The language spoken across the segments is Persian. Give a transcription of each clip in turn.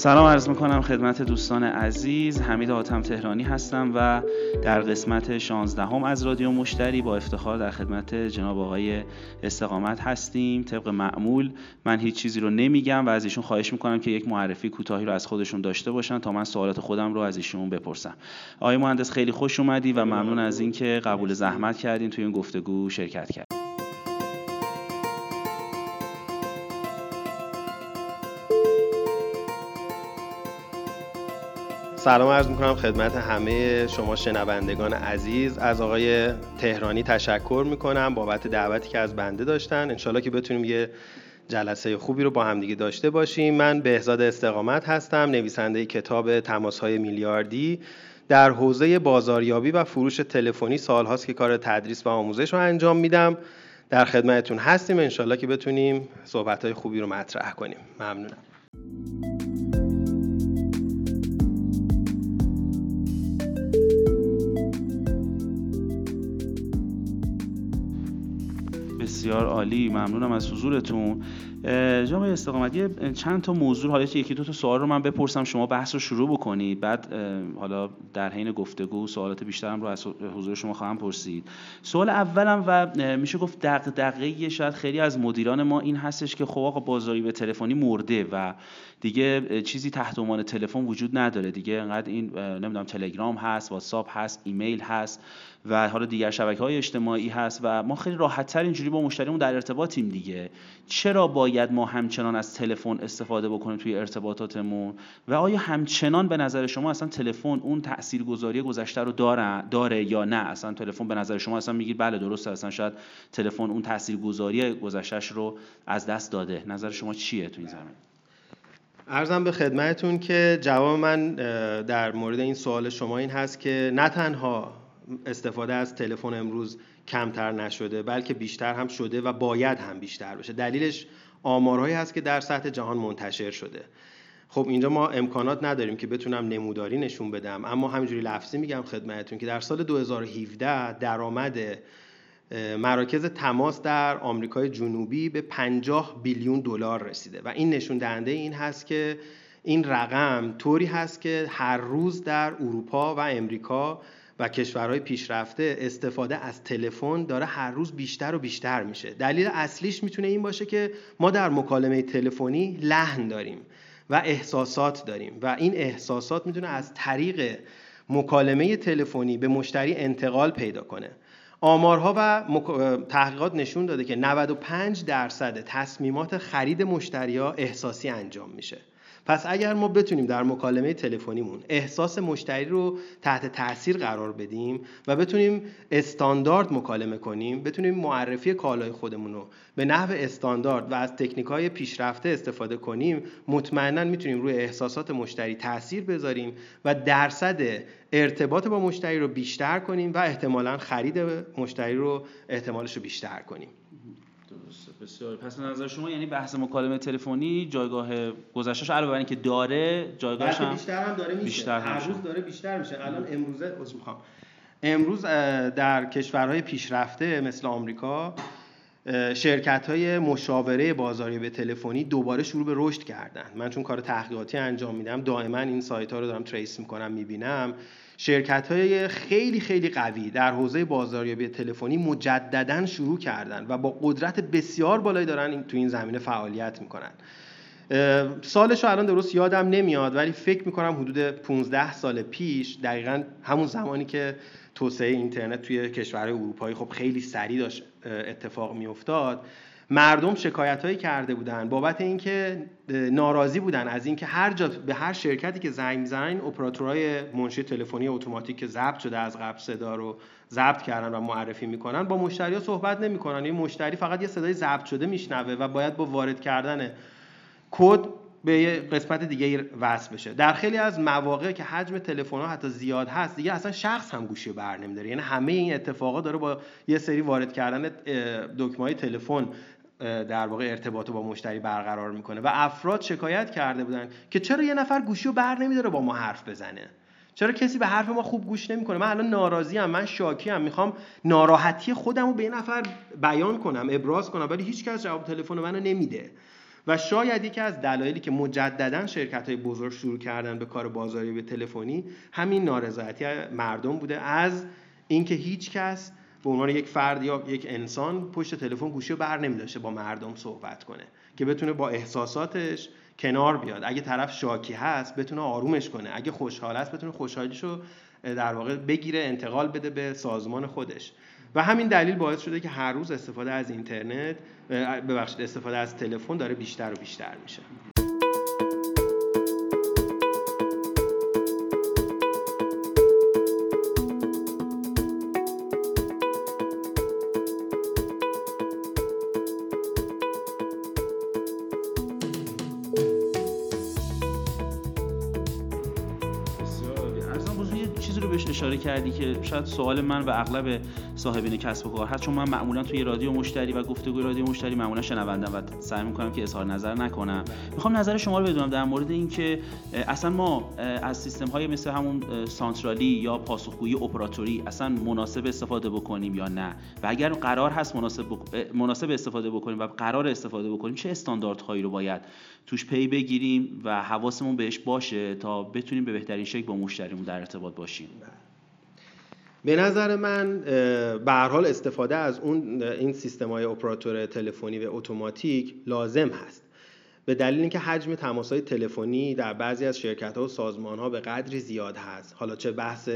سلام عرض می‌کنم خدمت دوستان عزیز. حمید آتم تهرانی هستم و در قسمت 16 هم از رادیو مشتری با افتخار در خدمت جناب آقای استقامت هستیم. طبق معمول من هیچ چیزی رو نمیگم و از ایشون خواهش می‌کنم که یک معرفی کوتاهی رو از خودشون داشته باشن تا من سوالات خودم رو از ایشون بپرسم. آقای مهندس خیلی خوش اومدی و ممنون از اینکه قبول زحمت کردین توی این گفتگو شرکت کردین. سلام عرض می‌کنم خدمت همه شما شنوندگان عزیز. از آقای تهرانی تشکر می‌کنم بابت دعوتی که از بنده داشتن. انشالله که بتونیم یه جلسه خوبی رو با همدیگه داشته باشیم. من بهزاد استقامت هستم نویسنده کتاب تماس های میلیاردی. در حوزه بازاریابی و فروش تلفنی سالهاست که کار تدریس و آموزش رو انجام میدم. در خدمتتون هستیم. انشالله که بتونیم صحبت های خوبی رو مطرح کنیم. ممنونم. بسیار عالی. ممنونم از حضورتون. جناب استقامت یه چند تا موضوع حالا یکی دو تا سوال رو من بپرسم. شما بحث رو شروع بکنید بعد حالا در حین گفتگو سوالات بیشترم رو از حضور شما خواهم پرسید. سوال اولم و میشه گفت دغدغه شاید خیلی از مدیران ما این هستش که خب آقا بازاری به تلفنی مرده و دیگه چیزی تحت عنوان تلفن وجود نداره. دیگه انقدر این نمی‌دونم تلگرام هست واتساپ هست ایمیل هست. و حالا دیگر شبکه های اجتماعی هست و ما خیلی راحتتر اینجوری با مشتریمون در ارتباطیم دیگه. چرا باید ما همچنان از تلفن استفاده بکنیم توی ارتباطاتمون؟ و آیا همچنان به نظر شما اصلا تلفن اون تاثیرگذاری گذشته رو داره داره یا نه؟ اصلا تلفن به نظر شما اصلا میگید بله درسته اصلا شاید تلفن اون تاثیرگذاری گذشتهش رو از دست داده. نظر شما چیه تو این زمین ارزم به خدمتتون که جواب من در مورد این سوال شما این هست که نه تنها استفاده از تلفن امروز کمتر نشده بلکه بیشتر هم شده و باید هم بیشتر بشه. دلیلش آمارهایی هست که در سطح جهان منتشر شده. خب اینجا ما امکانات نداریم که بتونم نموداری نشون بدم اما همینجوری لفظی میگم خدمتتون که در سال 2017 درآمد مراکز تماس در آمریکای جنوبی به 50 بیلیون دلار رسیده. و این نشون دهنده این هست که این رقم طوری هست که هر روز در اروپا و امریکا و کشورهای پیشرفته استفاده از تلفن داره هر روز بیشتر و بیشتر میشه. دلیل اصلیش می‌تونه این باشه که ما در مکالمه تلفنی لحن داریم و احساسات داریم و این احساسات می‌تونه از طریق مکالمه تلفنی به مشتری انتقال پیدا کنه. آمارها و تحقیقات نشون داده که 95 درصد تصمیمات خرید مشتریا احساسی انجام میشه. پس اگر ما بتونیم در مکالمه تلفنیمون احساس مشتری رو تحت تاثیر قرار بدیم و بتونیم استاندارد مکالمه کنیم بتونیم معرفی کالای خودمون رو به نحو استاندارد و از تکنیک های پیشرفته استفاده کنیم مطمئنا می‌تونیم روی احساسات مشتری تاثیر بذاریم و درصد ارتباط با مشتری رو بیشتر کنیم و احتمالا خرید مشتری رو احتمالش رو بیشتر کنیم. بسیار. پس نظر شما یعنی بحث مکالمه تلفنی جایگاه گذشتهش علاوه بر اینکه داره جایگاهش هم بیشتر هم داره میشه. بیشتر هر روز داره بیشتر میشه. الان امروزه می‌خوام. امروز در کشورهای پیشرفته مثل آمریکا شرکت های مشاوره بازاری به تلفنی دوباره شروع به رشد کردن. من چون کار تحقیقاتی انجام میدم دائما این سایت ها رو دارم تریس می‌کنم می‌بینم. شرکت های خیلی خیلی قوی در حوزه بازاریابی تلفنی مجددا شروع کردن و با قدرت بسیار بالایی دارن تو این زمینه فعالیت می‌کنن. سالش الان درست یادم نمیاد ولی فکر می‌کنم حدود 15 سال پیش دقیقا همون زمانی که توسعه اینترنت توی کشورهای اروپایی خب خیلی سریع داشت اتفاق میافتاد مردم شکایت هایی کرده بودن. بابت اینکه ناراضی بودن از اینکه هر جا به هر شرکتی که زنگ می‌زنن این اپراتورهای منشی تلفنی اتوماتیک که ضبط شده از قبل صدا رو ضبط کردن و معرفی می‌کنن با مشتری ها صحبت نمی‌کنن. این مشتری فقط یه صدای ضبط شده میشنوه و باید با وارد کردن کد به یه قسمت دیگه وصل بشه. در خیلی از مواقع که حجم تلفن ها حتی زیاد هست دیگه اصلا شخص هم گوشی بر نمیداره. یعنی همه این اتفاقات داره با یه سری وارد کردن دکمه های تلفن در واقع ارتباط با مشتری برقرار می‌کنه. و افراد شکایت کرده بودن که چرا یه نفر گوشی بر نمیداره با ما حرف بزنه؟ چرا کسی به حرف ما خوب گوش نمی‌کنه؟ من الان ناراضی ام من شاکی ام می‌خوام ناراحتی خودم رو به یه نفر بیان کنم ابراز کنم ولی هیچ کس جواب تلفن منو نمیده. و شاید یکی از دلایلی که مجددا شرکت های بزرگ شروع کردن به کار بازاری به تلفنی همین نارضایتی مردم بوده از اینکه هیچ کس به عنوان یک فرد یا یک انسان پشت تلفن گوشی رو بر نمیداشته با مردم صحبت کنه که بتونه با احساساتش کنار بیاد. اگه طرف شاکی هست بتونه آرومش کنه. اگه خوشحال است بتونه خوشحالیشو در واقع بگیره انتقال بده به سازمان خودش. و همین دلیل باعث شده که هر روز استفاده از اینترنت ببخشید استفاده از تلفن داره بیشتر و بیشتر میشه. کردی که شاید سوال من و اغلب صاحبین کسب و کار هست. چون من معمولا توی رادیو مشتری و گفتگوی رادیو مشتری معمولا شنوندم و سعی می‌کنم که اظهار نظر نکنم. می‌خوام نظر شما رو بدونم در مورد اینکه اصلا ما از سیستم های مثل همون سانترالی یا پاسخگویی اپراتوری اصلا مناسب استفاده بکنیم یا نه؟ و اگر قرار هست مناسب, مناسب استفاده بکنیم و قرار استفاده بکنیم چه استانداردهایی رو باید توش پی بگیریم و حواسمون بهش باشه تا بتونیم به بهترین شکل با مشتریمون در ارتباط باشیم؟ به نظر من به حال استفاده از اون این سیستم های اپراتور تلفنی و اتوماتیک لازم هست. به دلیل اینکه حجم تماس های تلفنی در بعضی از شرکت ها و سازمان ها به قدری زیاد هست. حالا چه بحث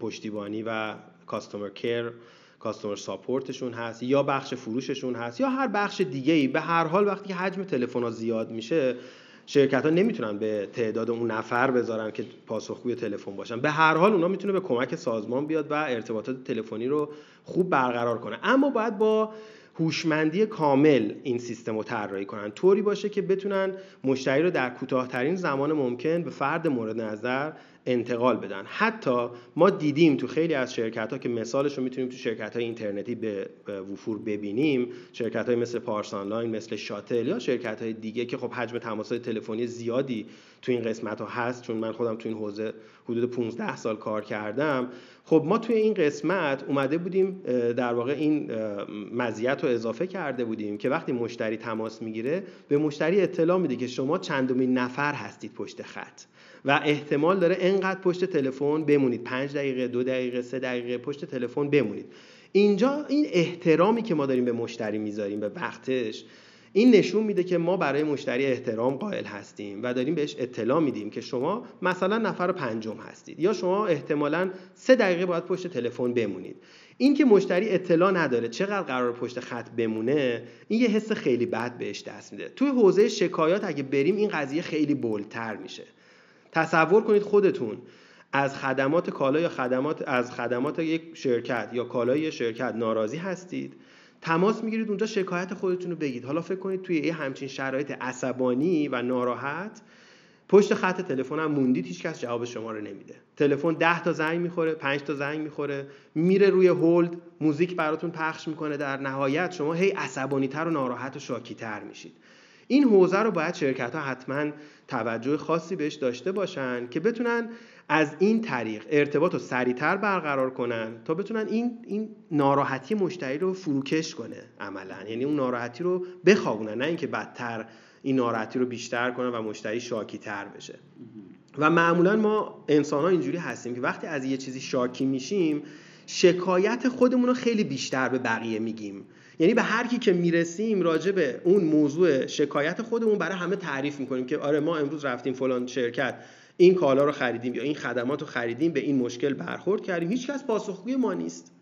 پشتیبانی و کاستومر کیر کاستومر ساپورتشون هست یا بخش فروششون هست یا هر بخش دیگه ای به هر حال وقتی که حجم تلفن ها زیاد میشه شرکت ها نمی‌تونن به تعداد اون نفر بذارن که پاسخگوی تلفن باشن. به هر حال اونا می‌تونه به کمک سازمان بیاد و ارتباطات تلفنی رو خوب برقرار کنه. اما باید با هوشمندی کامل این سیستم رو طراحی کنن. طوری باشه که بتونن مشتری رو در کوتاهترین زمان ممکن به فرد مورد نظر انتقال بدن. حتی ما دیدیم تو خیلی از شرکت ها که مثالش رو می‌تونیم تو شرکت های اینترنتی به وفور ببینیم شرکت های مثل پارس آنلاین مثل شاتل یا شرکت های دیگه که خب حجم تماس های تلفنی زیادی تو این قسمت ها هست چون من خودم تو این حوزه حدود 15 سال کار کردم. خب ما توی این قسمت اومده بودیم در واقع این مزیت رو اضافه کرده بودیم که وقتی مشتری تماس می‌گیره به مشتری اطلاع میده که شما چندمین نفر هستید پشت خط. و احتمال داره انقدر پشت تلفن بمونید. پنج دقیقه دو دقیقه سه دقیقه پشت تلفن بمونید. اینجا این احترامی که ما داریم به مشتری می‌ذاریم به وقتش این نشون میده که ما برای مشتری احترام قائل هستیم و داریم بهش اطلاع میدیم که شما مثلا نفر پنجم هستید یا شما احتمالا سه دقیقه باید پشت تلفن بمونید. این که مشتری اطلاع نداره چقدر قرار پشت خط بمونه این یه حس خیلی بد بهش دست میده. توی حوزه شکایات اگه بریم این قضیه خیلی بولتر میشه. تصور کنید خودتون از خدمات کالا یا خدمات از خدمات یک شرکت یا کالای شرکت ناراضی هستید تماس می‌گیرید اونجا شکایت خودتون رو بگید. حالا فکر کنید توی یه همچین شرایط عصبانی و ناراحت پشت خط تلفن هم موندید هیچ کس جواب شما رو نمیده. تلفن 10 تا زنگ می‌خوره 5 تا زنگ می‌خوره میره روی هولد موزیک براتون پخش می‌کنه. در نهایت شما هی عصبانی تر و ناراحت و شاکی تر میشید. این حوزه رو باید شرکت ها حتما توجه خاصی بهش داشته باشن که بتونن از این طریق ارتباط رو سریعتر برقرار کنن تا بتونن این این ناراحتی مشتری رو فروکش کنه عملا. یعنی اون ناراحتی رو بخوابونن نه اینکه بدتر این ناراحتی رو بیشتر کنه و مشتری شاکی تر بشه. و معمولا ما انسان ها اینجوری هستیم که وقتی از یه چیزی شاکی میشیم شکایت خودمون رو خیلی بیشتر به بقیه میگیم. یعنی به هر کی که می‌رسیم راجع به اون موضوع شکایت خودمون برای همه تعریف می‌کنیم که آره ما امروز رفتیم فلان شرکت این کالا رو خریدیم یا این خدمات رو خریدیم به این مشکل برخورد کردیم. هیچکس پاسخگوی ما نیست.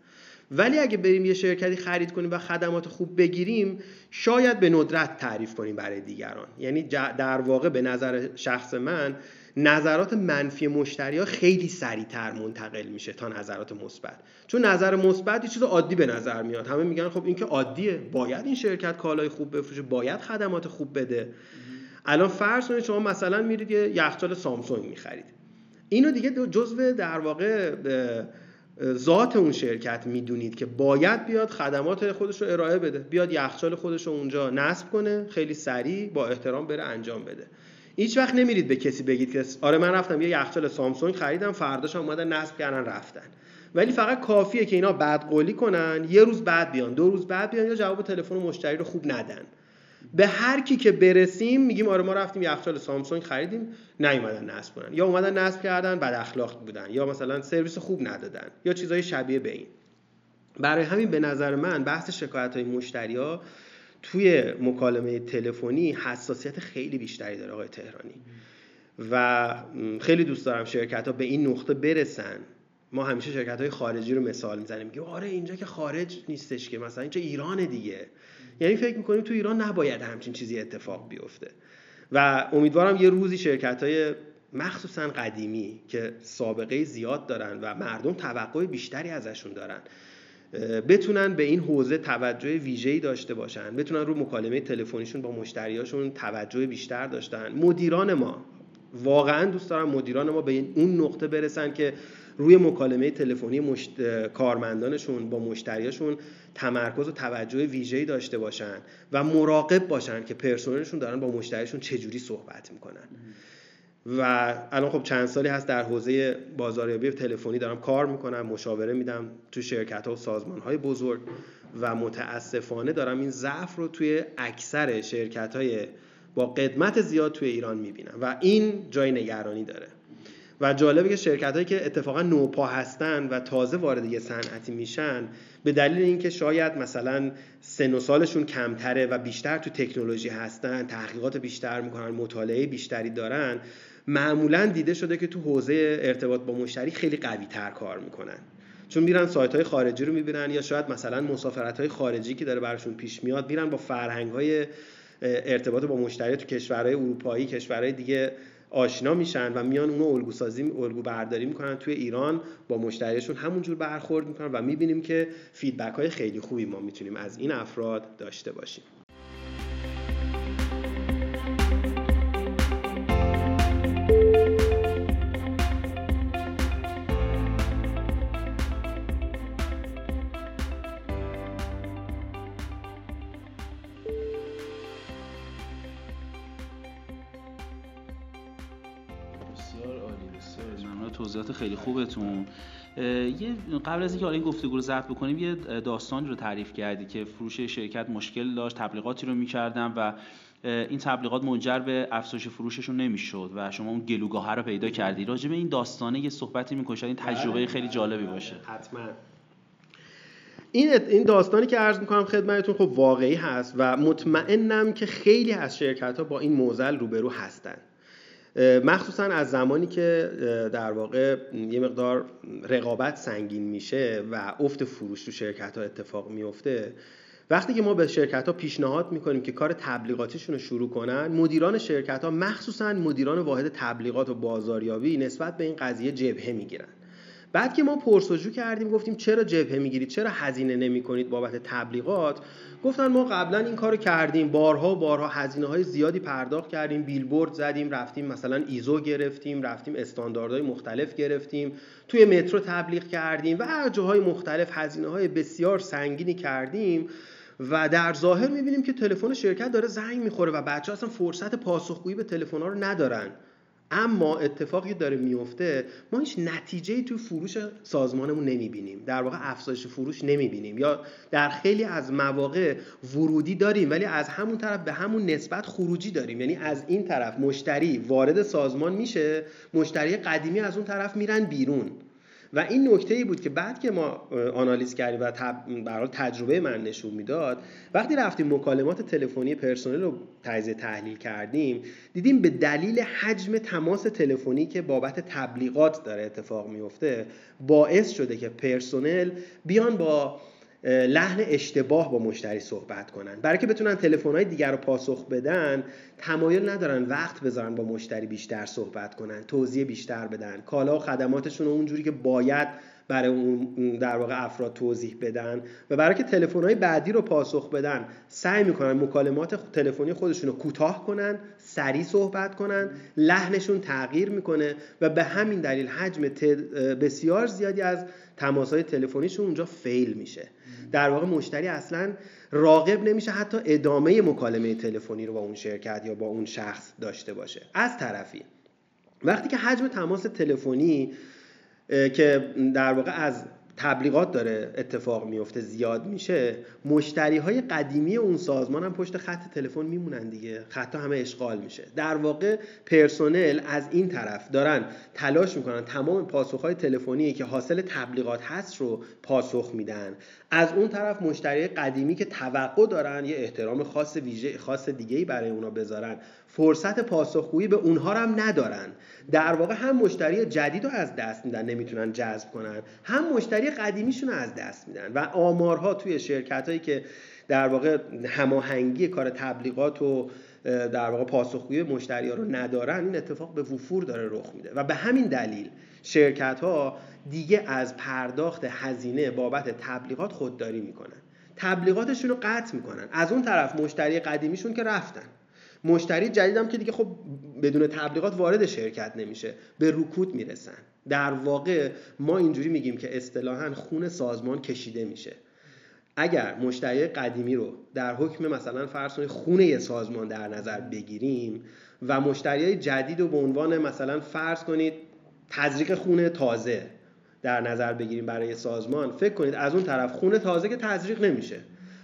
ولی اگه بریم یه شرکتی خرید کنیم و خدمات خوب بگیریم شاید به ندرت تعریف کنیم برای دیگران. یعنی در واقع به نظر شخص من نظرات منفی مشتری ها خیلی سریعتر منتقل میشه تا نظرات مثبت. چون نظر مثبت یه چیز عادی به نظر میاد. همه میگن خب این که عادیه. باید این شرکت کالای خوب بفروشه. باید خدمات خوب بده. الان فرض کنید شما مثلا میرید یه یخچال سامسونگ می‌خرید. اینو دیگه جزو در واقع ذات اون شرکت می‌دونید که باید بیاد خدمات خودش رو ارائه بده. بیاد یخچال خودش رو اونجا نصب کنه خیلی سریع با احترام بره انجام بده. هیچ وقت نمیرید به کسی بگید که آره من رفتم یه یخچال سامسونگ خریدم فرداش اومدن نصب کردن رفتن. ولی فقط کافیه که اینا بعد قولی کنن یه روز بعد بیان دو روز بعد بیان یا جواب تلفن مشتری رو خوب ندن. به هر کی که برسیم میگیم آره ما رفتیم یخچال سامسونگ خریدیم نیومدن نصب کنن. یا اومدن نصب کردن بد اخلاق بودن. یا مثلا سرویس خوب ندادن. یا چیزهای شبیه به این. برای همین به نظر من بحث شکایت های مشتری ها توی مکالمه تلفنی حساسیت خیلی بیشتری داره آقای تهرانی. و خیلی دوست دارم شرکت ها به این نقطه برسن. ما همیشه شرکت های خارجی رو مثال می‌زنیم. میگیم آره اینجا که خارج نیستش که مثلا اینجا ایران دیگه. یعنی فکر می‌کنیم تو ایران نباید همچین چیزی اتفاق بیفته. و امیدوارم یه روزی شرکت های مخصوصا قدیمی که سابقه زیاد دارن و مردم توقع بیشتری ازشون دارن بتونن به این حوزه توجه ویژه‌ای داشته باشن. بتونن رو مکالمه تلفنیشون با مشتریاشون توجه بیشتر داشتن. مدیران ما واقعا دوست دارم مدیران ما به اون نقطه برسن که روی مکالمه تلفنی مشت... کارمندانشون با مشتریاشون تمرکز و توجه ویژه‌ای داشته باشن و مراقب باشن که پرسنلشون دارن با مشتریشون چجوری صحبت می‌کنن. و الان خب چند سالی هست در حوزه بازاریابی تلفنی دارم کار می‌کنم مشاوره میدم تو شرکت ها و سازمان های بزرگ و متاسفانه دارم این ضعف رو توی اکثر شرکت های با قدمت زیاد توی ایران می‌بینم و این جای نگرانی داره. و جالبه که شرکت هایی که اتفاقا نوپا هستن و تازه وارد یه صنعتی میشن به دلیل اینکه شاید مثلا سن و سالشون کمتره و بیشتر تو تکنولوژی هستن تحقیقات بیشتر می‌کنن مطالعه بیشتری دارن معمولا دیده شده که تو حوزه ارتباط با مشتری خیلی قوی تر کار می‌کنن. چون میرن سایت های خارجی رو می‌بینن یا شاید مثلا مسافرت های خارجی که داره براشون پیش میاد میرن با فرهنگ های ارتباط با مشتری تو کشورهای اروپایی کشورهای دیگه آشنا میشن و میان اونو الگو سازی الگو برداری می‌کنن توی ایران با مشتریشون همونجور برخورد می‌کنن و می‌بینیم که فیدبک های خیلی خوبی ما می‌تونیم از این افراد داشته باشیم. خوبتون. یه قبل از اینکه این گفتگو رو ضبط بکنیم یه داستانی رو تعریف کردی که فروش شرکت مشکل داشت تبلیغاتی رو می‌کردن و این تبلیغات منجر به افزایش فروششون نمی‌شد و شما اون گلوگاه رو پیدا کردی. راجع به این داستانه یه صحبتی می‌کنی این تجربه بله. خیلی جالبی باشه. حتما. این این داستانی که عرض می‌کنم خدمتتون خب واقعی هست و مطمئنم که خیلی از شرکت ها با این موزل روبرو هستن. مخصوصا از زمانی که در واقع یه مقدار رقابت سنگین میشه و افت فروش تو شرکت ها اتفاق میفته وقتی که ما به شرکت ها پیشنهاد می‌کنیم که کار تبلیغاتیشون رو شروع کنن مدیران شرکت ها مخصوصا مدیران واحد تبلیغات و بازاریابی نسبت به این قضیه جبهه می‌گیرن. بعد که ما پرسجو کردیم گفتیم چرا جبهه می‌گیرید؟ چرا هزینه نمی کنید بابت تبلیغات؟ گفتن ما قبلا این کارو کردیم. بارها و بارها هزینه های زیادی پرداخت کردیم. بیلبورد زدیم رفتیم مثلا ایزو گرفتیم رفتیم استانداردهای مختلف گرفتیم. توی مترو تبلیغ کردیم و هر جاهای مختلف هزینه های بسیار سنگینی کردیم. و در ظاهر می‌بینیم که تلفن شرکت داره زنگ می‌خوره و بچه اصلا فرصت پاسخگویی به تلفن رو ندارن. اما اتفاقی داره میفته ما هیچ نتیجه تو فروش سازمانمون نمی‌بینیم. در واقع افزایش فروش نمی‌بینیم. یا در خیلی از مواقع ورودی داریم ولی از همون طرف به همون نسبت خروجی داریم. یعنی از این طرف مشتری وارد سازمان میشه مشتری قدیمی از اون طرف میرن بیرون. و این نکته ای بود که بعد که ما آنالیز کردیم و برای تجربه من نشون می‌داد وقتی رفتیم مکالمات تلفنی پرسنل رو تجزیه تحلیل کردیم دیدیم به دلیل حجم تماس تلفنی که بابت تبلیغات داره اتفاق میفته باعث شده که پرسنل بیان با لحن اشتباه با مشتری صحبت کنن. برای که بتونن های دیگر رو پاسخ بدن تمایل ندارن وقت بذارن با مشتری بیشتر صحبت کنن توضیح بیشتر بدن. کالا و خدماتشون رو اونجوری که باید برای اون در واقع افراد توضیح بدن و برای که تلفن های بعدی رو پاسخ بدن سعی می‌کنن مکالمات تلفنی خودشون رو کوتاه کنن سریع صحبت کنن لحنشون تغییر می‌کنه و به همین دلیل حجم بسیار زیادی از تماس های تلفنیشون اونجا فیل میشه. در واقع مشتری اصلا راقب نمیشه حتی ادامه مکالمه تلفنی رو با اون شرکت یا با اون شخص داشته باشه. از طرفی وقتی که حجم تماس تلفنی که در واقع از تبلیغات داره اتفاق میفته زیاد میشه. مشتری های قدیمی اون سازمان هم پشت خط تلفن میمونن دیگه. خطا همه اشغال میشه. در واقع پرسنل از این طرف دارن تلاش می‌کنن تمام پاسخ های تلفنی که حاصل تبلیغات هست رو پاسخ میدن. از اون طرف مشتری قدیمی که توقع دارن یه احترام خاص ویژه خاص دیگه ای برای اونا بذارن. فرصت پاسخگویی به اونها هم ندارن. در واقع هم مشتری جدید رو از دست میدن نمی‌تونن جذب کنن. هم مشتری قدیمیشون رو از دست میدن. و آمارها توی شرکت هایی که در واقع هماهنگی کار تبلیغات و در واقع پاسخگویی مشتری ها رو ندارن این اتفاق به وفور داره رخ میده. و به همین دلیل شرکت ها دیگه از پرداخت هزینه بابت تبلیغات خودداری می‌کنن. تبلیغاتشون رو قطع می‌کنن. از اون طرف مشتری قدیمیشون که رفتن. مشتری جدیدم که دیگه خب بدون تبلیغات وارد شرکت نمیشه به رکود می‌رسن. در واقع ما اینجوری میگیم که اصطلاحا خون سازمان کشیده میشه. اگر مشتری قدیمی رو در حکم مثلا فرض خونه سازمان در نظر بگیریم و مشتری جدید رو به عنوان مثلا فرض کنید تزریق خونه تازه در نظر بگیریم برای سازمان فکر کنید از اون طرف خونه تازه که تزریق نمیشه.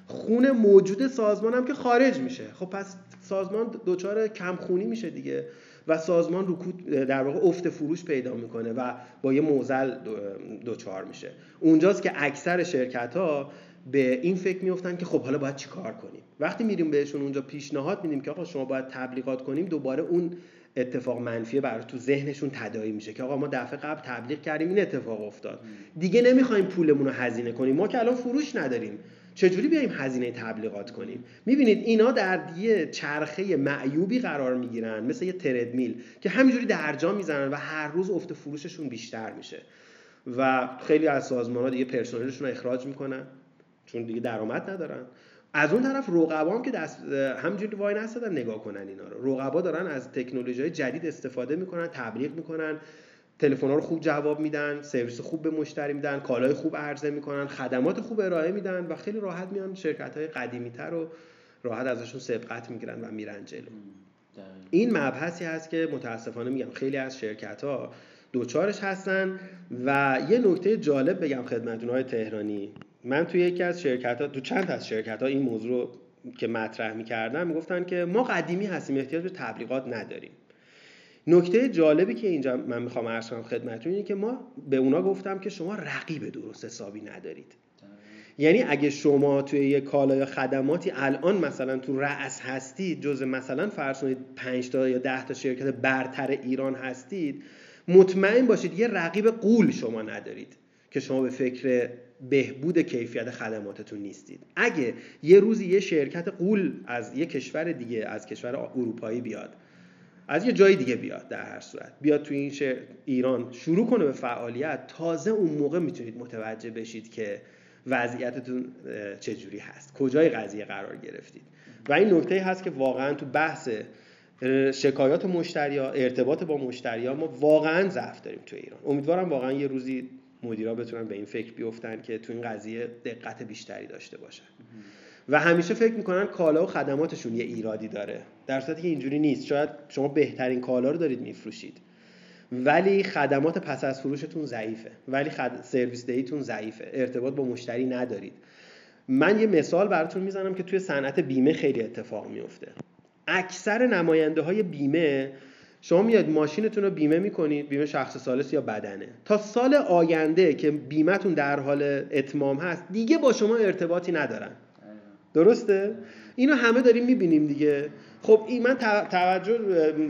خون موجود سازمان هم که خارج میشه. خب پس سازمان دچار کمخونی میشه دیگه و سازمان رکود در واقع افت فروش پیدا می‌کنه و با یه موزل دچار میشه. اونجاست که اکثر شرکت ها به این فکر میفتن که خب حالا باید چیکار کنیم. وقتی میریم بهشون اونجا پیشنهاد میدیم که آقا شما باید تبلیغات کنیم دوباره اون اتفاق منفیه برای تو ذهنشون تداعی میشه که آقا ما دفعه قبل تبلیغ کردیم این اتفاق افتاد. دیگه نمی‌خوایم پولمون رو هزینه کنیم. ما که الان فروش نداریم. چجوری بیایم هزینه تبلیغات کنیم؟ می‌بینید اینا در یه چرخه معیوبی قرار می‌گیرن مثل یه تردمیل که همینجوری درجا می‌زنن و هر روز افت فروششون بیشتر میشه. و خیلی از سازمان ها دیگه پرسنلشون رو اخراج می‌کنن چون دیگه درآمد ندارن. از اون طرف رقبا هم که دست همینجوری وای نستادن نگاه کنن اینا رو. رقبا دارن از تکنولوژی جدید استفاده می‌کنن تبلیغ می‌کنن. تلفن رو خوب جواب میدن سرویس خوب به مشتری میدن کالای خوب عرضه می‌کنن خدمات خوب ارائه میدن و خیلی راحت میان شرکت های قدیمی تر رو راحت ازشون سبقت می‌گیرن و میرن جلو. این مبحثی هست که متاسفانه میگم خیلی از شرکت ها دوچارش هستن و یه نکته جالب بگم خدمتون های تهرانی. من توی یکی از شرکت ها تو چند از شرکت ها این موضوع رو که مطرح می‌کردن می‌گفتن که ما قدیمی هستیم احتیاج به تبلیغات نداریم. نکته جالبی که اینجا من می‌خوام عرض کنم خدمتتون اینه که ما به اونا گفتم که شما رقیب درست حسابی ندارید. یعنی اگه شما توی یه کالا یا خدماتی الان مثلا تو رأس هستید جز مثلا فرض کنید 5 تا یا 10 تا شرکت برتر ایران هستید مطمئن باشید یه رقیب قول شما ندارید که شما به فکر بهبود کیفیت خدماتتون نیستید. اگه یه روزی یه شرکت قول از یه کشور دیگه از کشور اروپایی بیاد از یه جای دیگه بیاد در هر صورت. بیاد توی این شهر ایران شروع کنه به فعالیت تازه اون موقع می‌تونید متوجه بشید که وضعیتتون چجوری هست کجای قضیه قرار گرفتید. و این نکته هست که واقعا تو بحث شکایات مشتری ها ارتباط با مشتری ها ما واقعا ضعف داریم تو ایران. امیدوارم واقعا یه روزی مدیرا بتونن به این فکر بیفتن که تو این قضیه دقت بیشتری داشته باشن. و همیشه فکر می‌کنن کالا و خدماتشون یه ایرادی داره. در صورتی که اینجوری نیست. شاید شما بهترین کالا رو دارید میفروشید. ولی خدمات پس از فروشتون ضعیفه. ولی خد... سرویس دیتون ضعیفه. ارتباط با مشتری ندارید. من یه مثال براتون می‌زنم که توی صنعت بیمه خیلی اتفاق میفته. اکثر نماینده های بیمه شما میاد ماشینتون رو بیمه می‌کنید بیمه شخص سالس یا بدنه. تا سال آینده که بیمهتون در حال اتمام هست دیگه با شما ارتباطی ندارن. درسته؟ اینو همه داریم می‌بینیم دیگه. خب این من توجه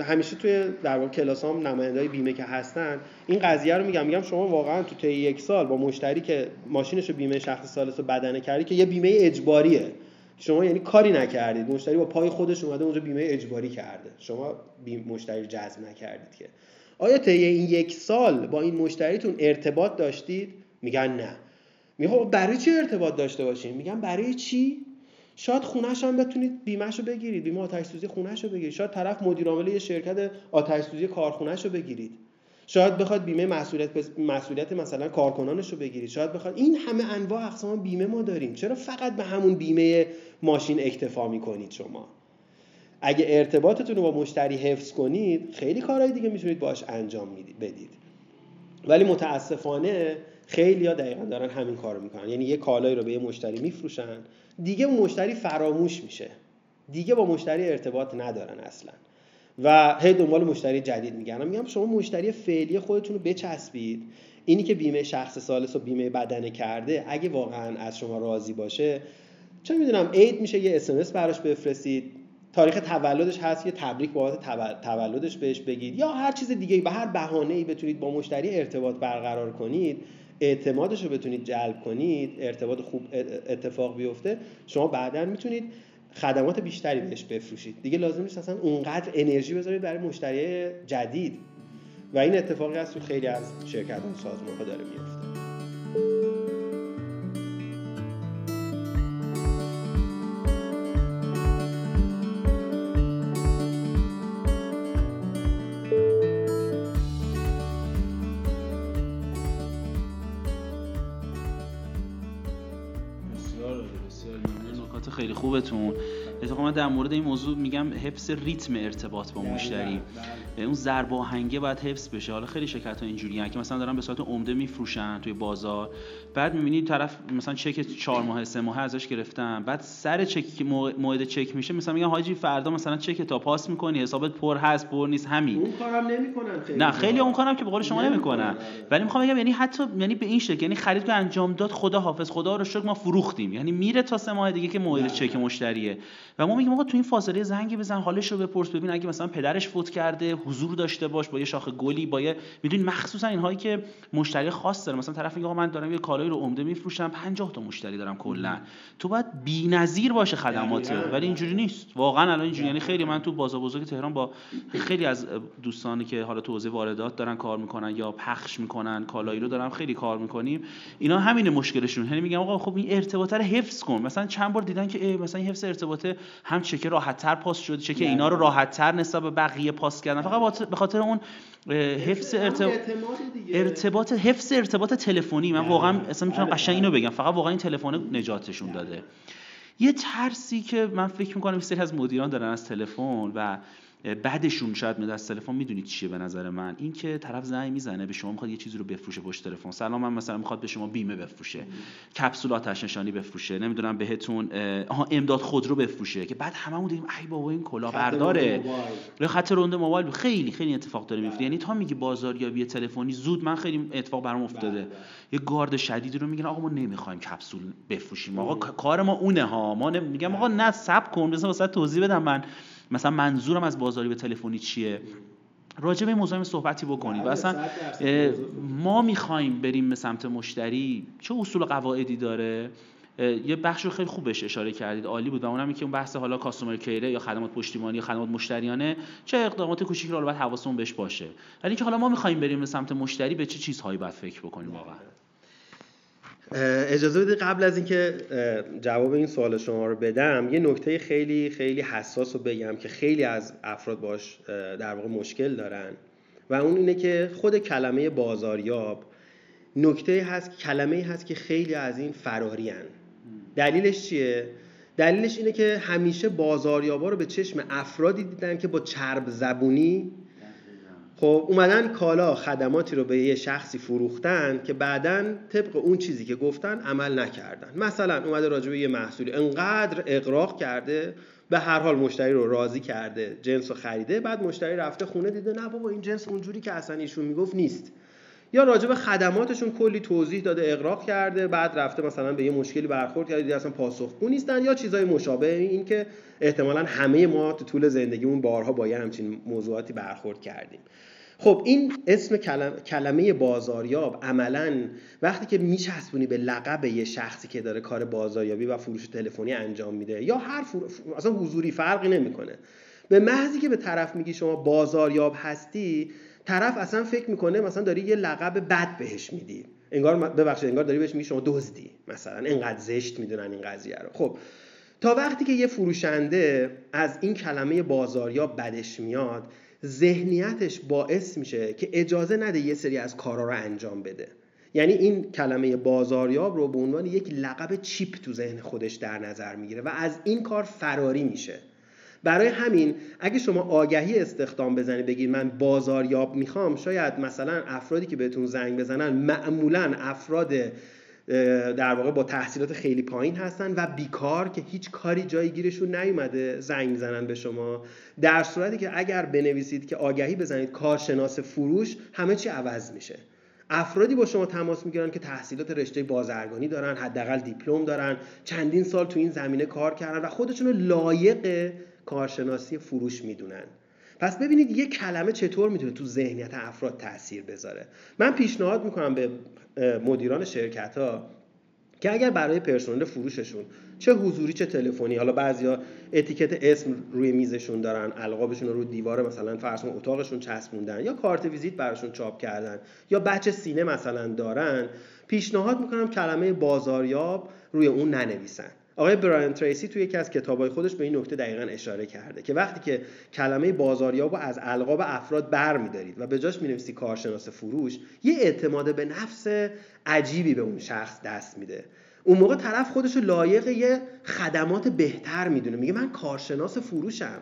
همیشه توی در واقع کلاسام نمایندهای بیمه که هستن این قضیه رو میگم میگم شما واقعا تو طی یک سال با مشتری که ماشینش رو بیمه شخص سالس رو بدنه کردی که یه بیمه اجباریه. شما یعنی کاری نکردید. مشتری با پای خودش اومده اونجا بیمه اجباری کرده. شما مشتری جذب نکردید که. آیا طی این یک سال با این مشتریتون ارتباط داشتید؟ میگن نه. میگه خب برای چی ارتباط داشته باشیم میگن برای چی؟ شاید خونش هم بتونید بیمهش رو بگیرید بیمه آتش سوزی رو بگیرید. شاید طرف مدیر عامل یه شرکت آتش سوزی بگیرید. شاید بخواد بیمه مسئولیت مسئولیت مثلا کارکنانش رو بگیرید. شاید بخواد این همه انواع اقسام بیمه ما داریم. چرا فقط به همون بیمه ماشین اکتفا می‌کنید شما؟ اگه ارتباطتون رو با مشتری حفظ کنید خیلی کارهای دیگه می‌تونید باش انجام بدید. ولی متاسفانه خیلی ها دقیقا دارن همین کارو می‌کنن. یعنی یه کالایی رو به یه مشتری میفروشن دیگه مشتری فراموش میشه. دیگه با مشتری ارتباط ندارن اصلا. و هی دنبال مشتری جدید میگن میگم شما مشتری فعلی خودتون رو بچسبید. اینی که بیمه شخص سالس و بیمه بدنه کرده اگه واقعا از شما راضی باشه چه می‌دونم عید میشه یه اسمس براش بفرستید. تاریخ تولدش هست یه تبریک بابت تولدش بهش بگید. یا هر چیز دیگه به هر بهانه‌ای بتونید با مشتری ارتباط برقرار کنید. اعتمادش رو بتونید جلب کنید ارتباط خوب اتفاق بیفته شما بعدا می‌تونید خدمات بیشتری بهش بفروشید. دیگه لازم نیست اصلا اونقدر انرژی بذارید برای مشتری جدید. و این اتفاقی هست تو خیلی از شرکت سازمان داره میفته در مورد این موضوع میگم حفظ ریتم ارتباط با مشتری اون ضرب آهنگه باید حفظ بشه. حالا خیلی شرکت ها اینجوریه که مثلا دارن به صورت عمده میفروشن توی بازار. بعد می‌بینی طرف مثلا چک 4 ماه سه ماه ازش گرفتن بعد سر چک موعد چک میشه مثلا میگن حاجی فردا مثلا چک تا پاس می‌کنی حسابت پر هست پر نیست همین. اون کارم نمی‌کنن خیلی نه خیلی اون کارم که به قول شما نمی‌کنن. ولی می‌خوام بگم یعنی حتی یعنی به این شکل یعنی خرید که انجام داد خدا حافظ خدا رو شکر ما فروختیم. یعنی میره تا سه ماه دیگه که موعد چک مشتریه. و ما میگیم آقا تو این فاصله زنگ بزن حالش رو بپرس ببین اگه مثلا پدرش فوت کرده حضور داشته باش با یه شاخه گلی با یه می‌دونی مخصوصا اینهایی که مشتری خاص داره. مثلا طرف میگه آقا من دارم یه کالایی رو عمده میفروشم 50 تا مشتری دارم کلا. تو باید بی‌نظیر باشه خدمات ولی اینجوری نیست. واقعا الان اینجوری. یعنی خیلی من تو بازار بزرگ تهران با خیلی از دوستانی که حالا تو حوزه واردات دارن کار می‌کنن یا پخش می‌کنن کالایی رو دارم خیلی کار می‌کنیم. اینا همین مشکلشون. یعنی میگم آقا خب این ارتباط رو حفظ کن. مثلا چند بار دیدن که مثلا حفظ ارتباطه هم چک راحت‌تر پاس شده چک اینا رو راحت‌تر نسبت به بقیه پاس کردن. فقط به خاطر اون حفظ ارتباط ارتباط حفظ ارتباط تلفنی. من واقعا اصلا می‌تونم آره. قشنگ اینو بگم. فقط واقعا این تلفن نجاتشون داده. یه ترسی که من فکر می‌کنم سری از مدیران دارن از تلفن و بعدشون شاید میاد از تلفن می‌دونید چیه به نظر من. این که طرف زنگ می‌زنه به شما می‌خواد یه چیزی رو بفروشه پشت تلفن. سلام من مثلا می‌خواد به شما بیمه بفروشه. کپسول آتش نشانی بفروشه. نمی‌دونم بهتون آها امداد خودرو بفروشه. که بعد هممون دیدیم ای بابا این کلا برداره. خط روند موبایل. خیلی خیلی اتفاق داره میفته یعنی تا میگی بازاریابی تلفنی زود من خیلی اتفاق برام افتاده. بله. یه گارد شدیدی رو میگن آقا ما نمی‌خوایم کپسول بفروشیم. آقا کار ما اونه ها. ما میگم آقا نه سب کن. مثلا توضیح بدم من. مثلا منظورم از بازاری به تلفنی چیه؟ راجع به موضوع صحبتی بکنیم و اصلا ما می‌خوایم بریم به سمت مشتری. چه اصول و قواعدی داره؟ یه بخش رو خیلی خوبش اشاره کردید. عالی بود. و اونم که اون بحث حالا کاستومر کیره یا خدمات پشتیبانی یا خدمات مشتریانه چه اقدامات کوچیکی رو باید حواسمون بهش باشه. ولی که حالا ما می‌خوایم بریم به سمت مشتری به چه چیزهایی باید فکر بکنیم واقعا؟ اجازه بدید قبل از اینکه جواب این سوال شما رو بدم یه نکته خیلی خیلی حساس رو بگم که خیلی از افراد باش در واقع مشکل دارن و اون اینه که خود کلمه بازاریاب نکته هست کلمه هست که خیلی از این فراری هن. دلیلش چیه دلیلش اینه که همیشه بازاریابا رو به چشم افرادی دیدن که با چرب زبونی خب اومدن کالا خدماتی رو به یه شخصی فروختن که بعدا طبق اون چیزی که گفتن عمل نکردن. مثلا اومده راجع به یه محصولی انقدر اقراق کرده به هر حال مشتری رو راضی کرده جنس رو خریده بعد مشتری رفته خونه دیده نه بابا این جنس اونجوری که اصلا ایشون می‌گفت نیست. یا راجع به خدماتشون کلی توضیح داده اقراق کرده بعد رفته مثلا به یه مشکلی برخورد کرده اصلا پاسخگو نیستن یا چیزای مشابه. این که احتمالا همه ما تو طول زندگیمون بارها با یه همچین موضوعاتی برخورد کردیم. خب این اسم کلمه بازاریاب عملا وقتی که میچسبونی به لقب یه شخصی که داره کار بازاریابی و فروش تلفنی انجام میده یا هر فرو... اصلا حضوری فرقی نمی‌کنه. به محضی که به طرف میگی شما بازاریاب هستی طرف اصلا فکر می‌کنه مثلا داری یه لقب بد بهش میدی. انگار ببخشید انگار داری بهش میگی شما دزدی. مثلا اینقدر زشت می‌دونن این قضیه رو. خب تا وقتی که یه فروشنده از این کلمه بازاریاب بدش میاد ذهنیتش باعث میشه که اجازه نده یه سری از کارا رو انجام بده. یعنی این کلمه بازاریاب رو به عنوان یک لقب چیپ تو ذهن خودش در نظر می‌گیره و از این کار فراری میشه. برای همین اگه شما آگهی استخدام بزنید بگید من بازاریاب می‌خوام شاید مثلا افرادی که بهتون زنگ بزنن معمولا افراد در واقع با تحصیلات خیلی پایین هستن و بیکار که هیچ کاری جایی گیرشون نیومده زنگ می‌زنن به شما. در صورتی که اگر بنویسید که آگهی بزنید کارشناس فروش همه چی عوض میشه. افرادی با شما تماس می‌گیرن که تحصیلات رشته بازرگانی دارن حداقل دیپلم دارن چندین سال تو این زمینه کار کردن و خودشون لایق کارشناسی فروش می‌دونن. پس ببینید یه کلمه چطور می‌تونه تو ذهنیت افراد تاثیر بذاره. من پیشنهاد می‌کنم به مدیران شرکت ها که اگر برای پرسنل فروششون چه حضوری چه تلفنی حالا بعضیا اتیکت اسم روی میزشون دارن القابشون رو دیوار مثلا فرض اتاقشون چسبوندن یا کارت ویزیت براشون چاپ کردن یا بچه سینه مثلا دارن پیشنهاد می‌کنم کلمه بازاریاب روی اون ننویسن. آقای براین تریسی توی یکی از کتابای خودش به این نکته دقیقا اشاره کرده که وقتی که کلمه بازاریاب رو از القاب افراد بر میدارید و به جاش می‌نویسی کارشناس فروش یه اعتماد به نفس عجیبی به اون شخص دست میده. اون موقع طرف خودش رو لایق یه خدمات بهتر می‌دونه. میگه من کارشناس فروشم.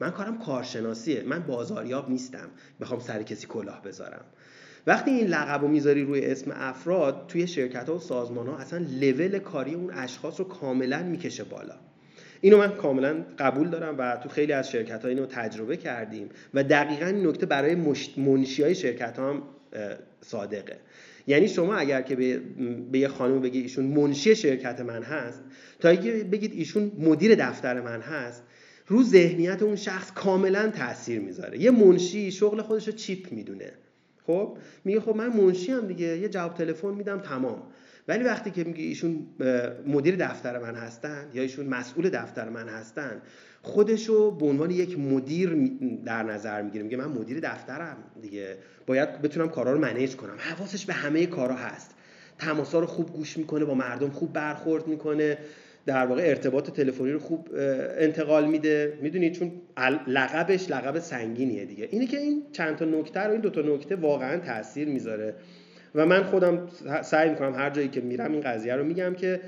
من کارم کارشناسیه. من بازاریاب نیستم. بخوام سر کسی کلاه بذارم. وقتی این لقب رو می‌ذاری روی اسم افراد توی شرکت ها و سازمان ها اصلا لول کاری اون اشخاص رو کاملا می‌کشه بالا. اینو من کاملا قبول دارم و تو خیلی از شرکت ها اینو تجربه کردیم و دقیقا این نکته برای منشی های شرکت ها هم صادقه. یعنی شما اگر که به, به یه خانم بگی ایشون منشی شرکت من هست تا اگه بگید ایشون مدیر دفتر من هست رو ذهنیت اون شخص کاملا تاثیر می‌ذاره. یه منشی شغل خودش رو چیپ می‌دونه. خب؟ میگه خب من منشی هم دیگه یه جواب تلفن میدم تمام. ولی وقتی که میگه ایشون مدیر دفتر من هستن یا ایشون مسئول دفتر من هستن خودشو به عنوان یک مدیر در نظر می‌گیره. میگه من مدیر دفترم دیگه. باید بتونم کارا رو منیج کنم. حواسش به همه کارا هست. تماسا رو خوب گوش می‌کنه با مردم خوب برخورد می‌کنه. در واقع ارتباط تلفنی رو خوب انتقال میده. می‌دونید چون لقبش لقب سنگینیه دیگه. اینه که این چند تا نکته رو این دو تا نکته واقعا تاثیر می‌ذاره. و من خودم سعی می‌کنم هر جایی که میرم این قضیه رو میگم که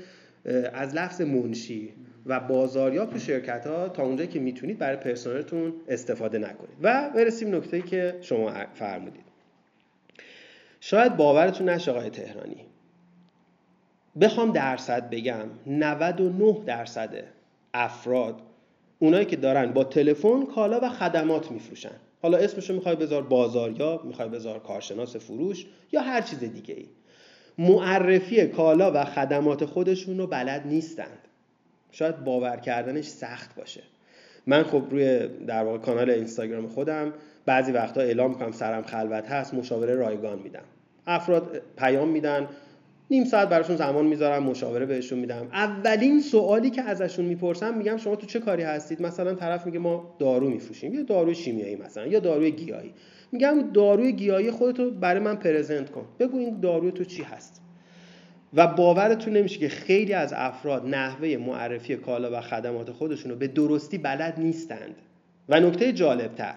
از لفظ منشی و بازاریاب تو شرکت ها تا اونجایی که می‌تونید برای پرسنلتون استفاده نکنید. و برسیم نکته که شما فرمودید. شاید باورتون نشه آقای تهرانی. بخوام درصد بگم 99 درصد افراد اونایی که دارن با تلفن کالا و خدمات میفروشن. حالا اسمشو می‌خوای بذار بازاریاب می‌خوای بذار کارشناس فروش یا هر چیز دیگه ای معرفی کالا و خدمات خودشون رو بلد نیستند. شاید باور کردنش سخت باشه. من خب روی در واقع کانال اینستاگرام خودم بعضی وقتا اعلام می‌کنم سرم خلوت هست مشاوره رایگان میدم. افراد پیام میدن نیم ساعت براشون زمان می‌ذارم مشاوره بهشون میدم. اولین سوالی که ازشون می‌پرسم میگم شما تو چه کاری هستید؟ مثلا طرف میگه ما دارو میفروشیم یا داروی شیمیایی مثلا یا داروی گیاهی. میگم داروی گیاهی خودتو برای من پرزنت کن. بگو این داروی تو چی هست. و باورتون نمیشه که خیلی از افراد نحوه معرفی کالا و خدمات خودشون رو به درستی بلد نیستند. و نکته جالبتر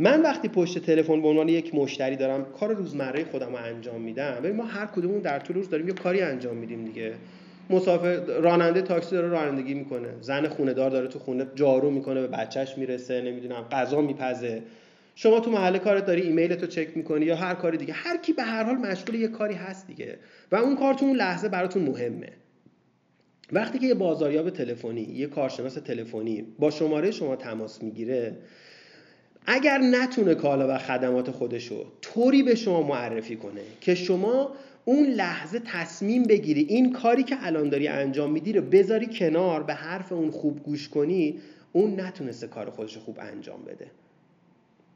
من وقتی پشت تلفن به عنوان یک مشتری دارم کار روزمره خودم رو انجام میدم. ببین ما هر کدومون در طول روز داریم یه کاری انجام میدیم دیگه. مسافر راننده تاکسی داره رانندگی می‌کنه. زن خونه دار داره تو خونه جارو می‌کنه به بچهش می‌رسه نمی‌دونم غذا میپزه. شما تو محل کارت داری ایمیل تو چک می‌کنی یا هر کاری دیگه. هر کی به هر حال مشغول یه کاری هست دیگه. و اون کار تو اون لحظه براتون مهمه. وقتی که یه بازاریاب تلفنی یه کارشناس تلفنی با شماره شما تماس می‌گیره اگر نتونه کالا و خدمات خودشو طوری به شما معرفی کنه که شما اون لحظه تصمیم بگیری این کاری که الان داری انجام میدی رو بذاری کنار به حرف اون خوب گوش کنی اون نتونسته کار خودش خوب انجام بده.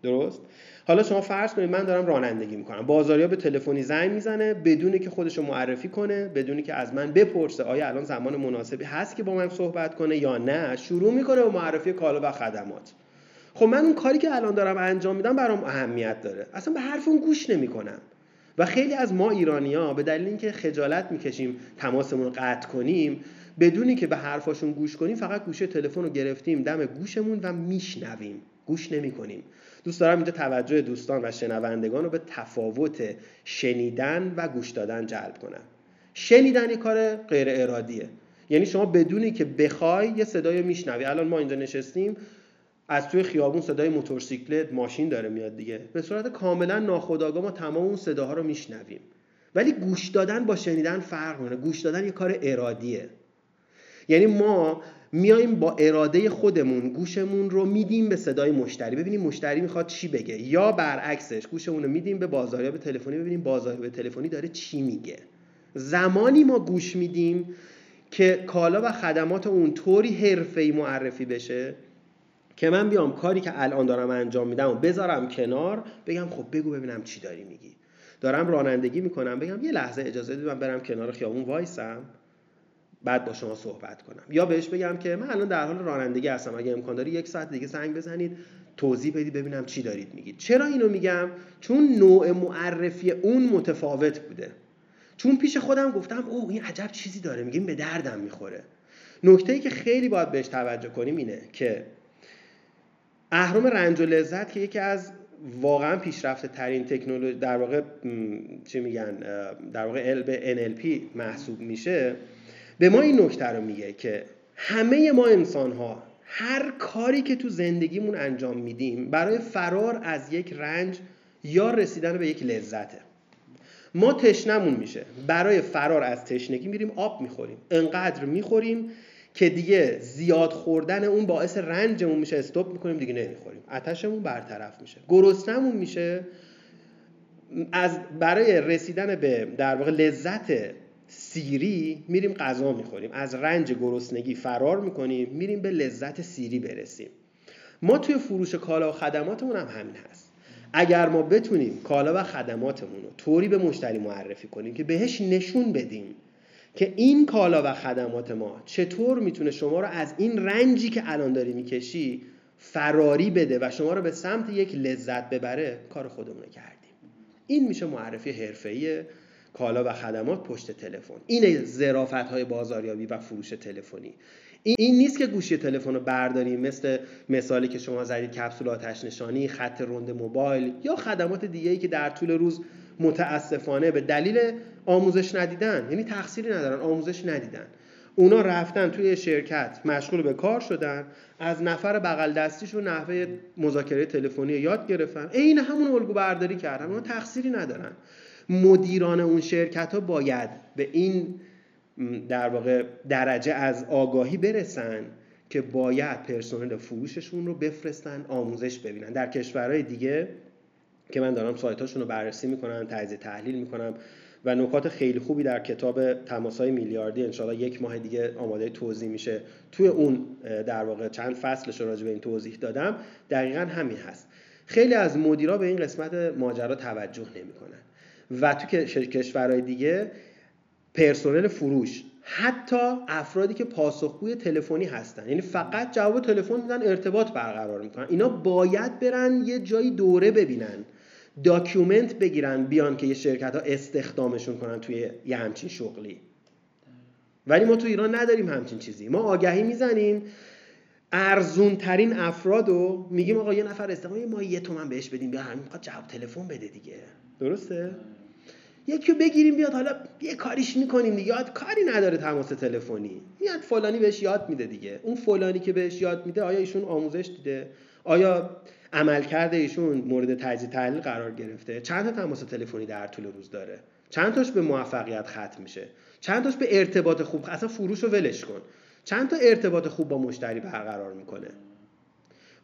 درست؟ حالا شما فرض کنید من دارم رانندگی می‌کنم. بازاریا به تلفنی زنگ می‌زنه بدونی که خودش رو معرفی کنه بدونی که از من بپرسه آیا الان زمان مناسبی هست که با من صحبت کنه یا نه. شروع می‌کنه با معرفی کالا و خدمات. خب من اون کاری که الان دارم انجام میدم برام اهمیت داره. اصلا به حرف اون گوش نمی‌کنم. و خیلی از ما ایرانیا به دلیل اینکه خجالت می‌کشیم تماسمون رو قطع کنیم بدونی که به حرفاشون گوش کنیم فقط گوشه تلفن رو گرفتیم دم گوشمون و میشنویم. گوش نمی‌کنیم. دوست دارم اینجا توجه دوستان و شنوندگان رو به تفاوت شنیدن و گوش دادن جلب کنم. شنیدن یه کار غیر ارادیه یعنی شما بدونی که بخوای یه صدای میشنوی. الان ما اینجا نشستیم. از توی خیابون صدای موتورسیکلت ماشین داره میاد دیگه. به صورت کاملا ناخودآگاه ما تمام اون صداها رو میشنویم. ولی گوش دادن با شنیدن فرق می‌کنه. گوش دادن یه کار ارادیه. یعنی ما میایم با اراده خودمون گوشمون رو میدیم به صدای مشتری. ببینیم مشتری می‌خواد چی بگه. یا برعکسش گوشمون رو میدیم به بازاریاب تلفنی. ببینیم بازاریاب تلفنی داره چی میگه. زمانی ما گوش میدیم که کالا و خدمات اون طوری حرفه‌ای معرفی بشه که من بیام کاری که الان دارم انجام میدم و بذارم کنار بگم خب بگو ببینم چی داری میگی. دارم رانندگی می‌کنم بگم یه لحظه اجازه بدید من برم کنار خیابون وایسم. بعد با شما صحبت کنم. یا بهش بگم که من الان در حال رانندگی هستم. اگه امکان داری یک ساعت دیگه زنگ بزنید توضیح بدید ببینم چی دارید میگید. چرا اینو میگم؟ چون نوع معرفی اون متفاوت بوده. چون پیش خودم گفتم اوه این عجب چیزی داره. میگیم به دردم می‌خوره. نکته ای که خیلی باید بهش توجه کنیم اینه که اهرام رنج و لذت که یکی از واقعا پیشرفته ترین تکنولوژی در واقع چی میگن در واقع NLP محسوب میشه به ما این نکته رو میگه که همه ما انسان ها هر کاری که تو زندگیمون انجام میدیم برای فرار از یک رنج یا رسیدن به یک لذته. ما تشنمون میشه. برای فرار از تشنگی میریم آب می‌خوریم. انقدر می‌خوریم که دیگه زیاد خوردن اون باعث رنجمون میشه استوب می‌کنیم دیگه نمی‌خوریم. آتشمون برطرف میشه. گرسنمون میشه. از برای رسیدن به در واقع لذت سیری میریم غذا می‌خوریم. از رنج گرسنگی فرار می‌کنیم میریم به لذت سیری برسیم. ما توی فروش کالا و خدماتمون هم همین هست. اگر ما بتونیم کالا و خدماتمون رو طوری به مشتری معرفی کنیم که بهش نشون بدیم که این کالا و خدمات ما چطور می‌تونه شما رو از این رنجی که الان داری می‌کشی فراری بده و شما رو به سمت یک لذت ببره کار خودمون کردیم. این میشه معرفی حرفه‌ای کالا و خدمات پشت تلفن. این ظرافت های بازاریابی و فروش تلفنی. این نیست که گوشی تلفن رو برداریم مثل مثالی که شما زدید کپسول آتش نشانی خط رند موبایل یا خدمات دیگه ای که در طول روز متاسفانه به دلیل آموزش ندیدن. یعنی تقصیری ندارن آموزش ندیدن. اونا رفتن توی شرکت مشغول به کار شدن از نفر بغل دستیشون نحوه مذاکره تلفنی یاد گرفتن. عین همون الگو برداری کردن. اونا تقصیری ندارن. مدیران اون شرکت ها باید به این در واقع درجه از آگاهی برسن که باید پرسنل فروششون رو بفرستن آموزش ببینن. در کشورهای دیگه که من دارم سایتاشون رو بررسی می‌کنم تجزیه تحلیل می‌کنم و نکات خیلی خوبی در کتاب تماسهای میلیاردی انشاءالله یک ماه دیگه آماده توضیح میشه. توی اون در واقع چند فصلش راجع به این توضیح دادم. دقیقا همین هست. خیلی از مدیرا به این قسمت ماجرا توجه نمی‌کنن. و تو کشورهای دیگه پرسنل فروش حتی افرادی که پاسخگوی تلفنی هستن. یعنی فقط جواب تلفن میدن ارتباط برقرار می‌کنن. اینا باید برن یه جایی دوره ببینن. document بگیرن بیان که یه شرکت ها استخدامشون کنن توی یه همچین شغلی. ولی ما تو ایران نداریم همچین چیزی. ما آگهی می‌زنیم. ارزون ترین افراد رو میگیم آقا یه نفر استخدام ما یه تومن بهش بدیم بیا همین می‌خواد جواب تلفن بده دیگه. درسته؟ یکی رو بگیریم بیاد حالا یه کاریش می‌کنیم دیگه. یاد کاری نداره تماس تلفنی. میاد فلانی بهش یاد میده دیگه. اون فلانی که بهش یاد میده آیا ایشون آموزش دیده؟ آیا عملکرد ایشون مورد تجزیه تحلیل قرار گرفته. چند تا تماس تلفنی در طول روز داره. چند تاش به موفقیت ختم میشه. چند تاش به ارتباط خوب اصلا فروش رو ولش کن. چند تا ارتباط خوب با مشتری برقرار می‌کنه.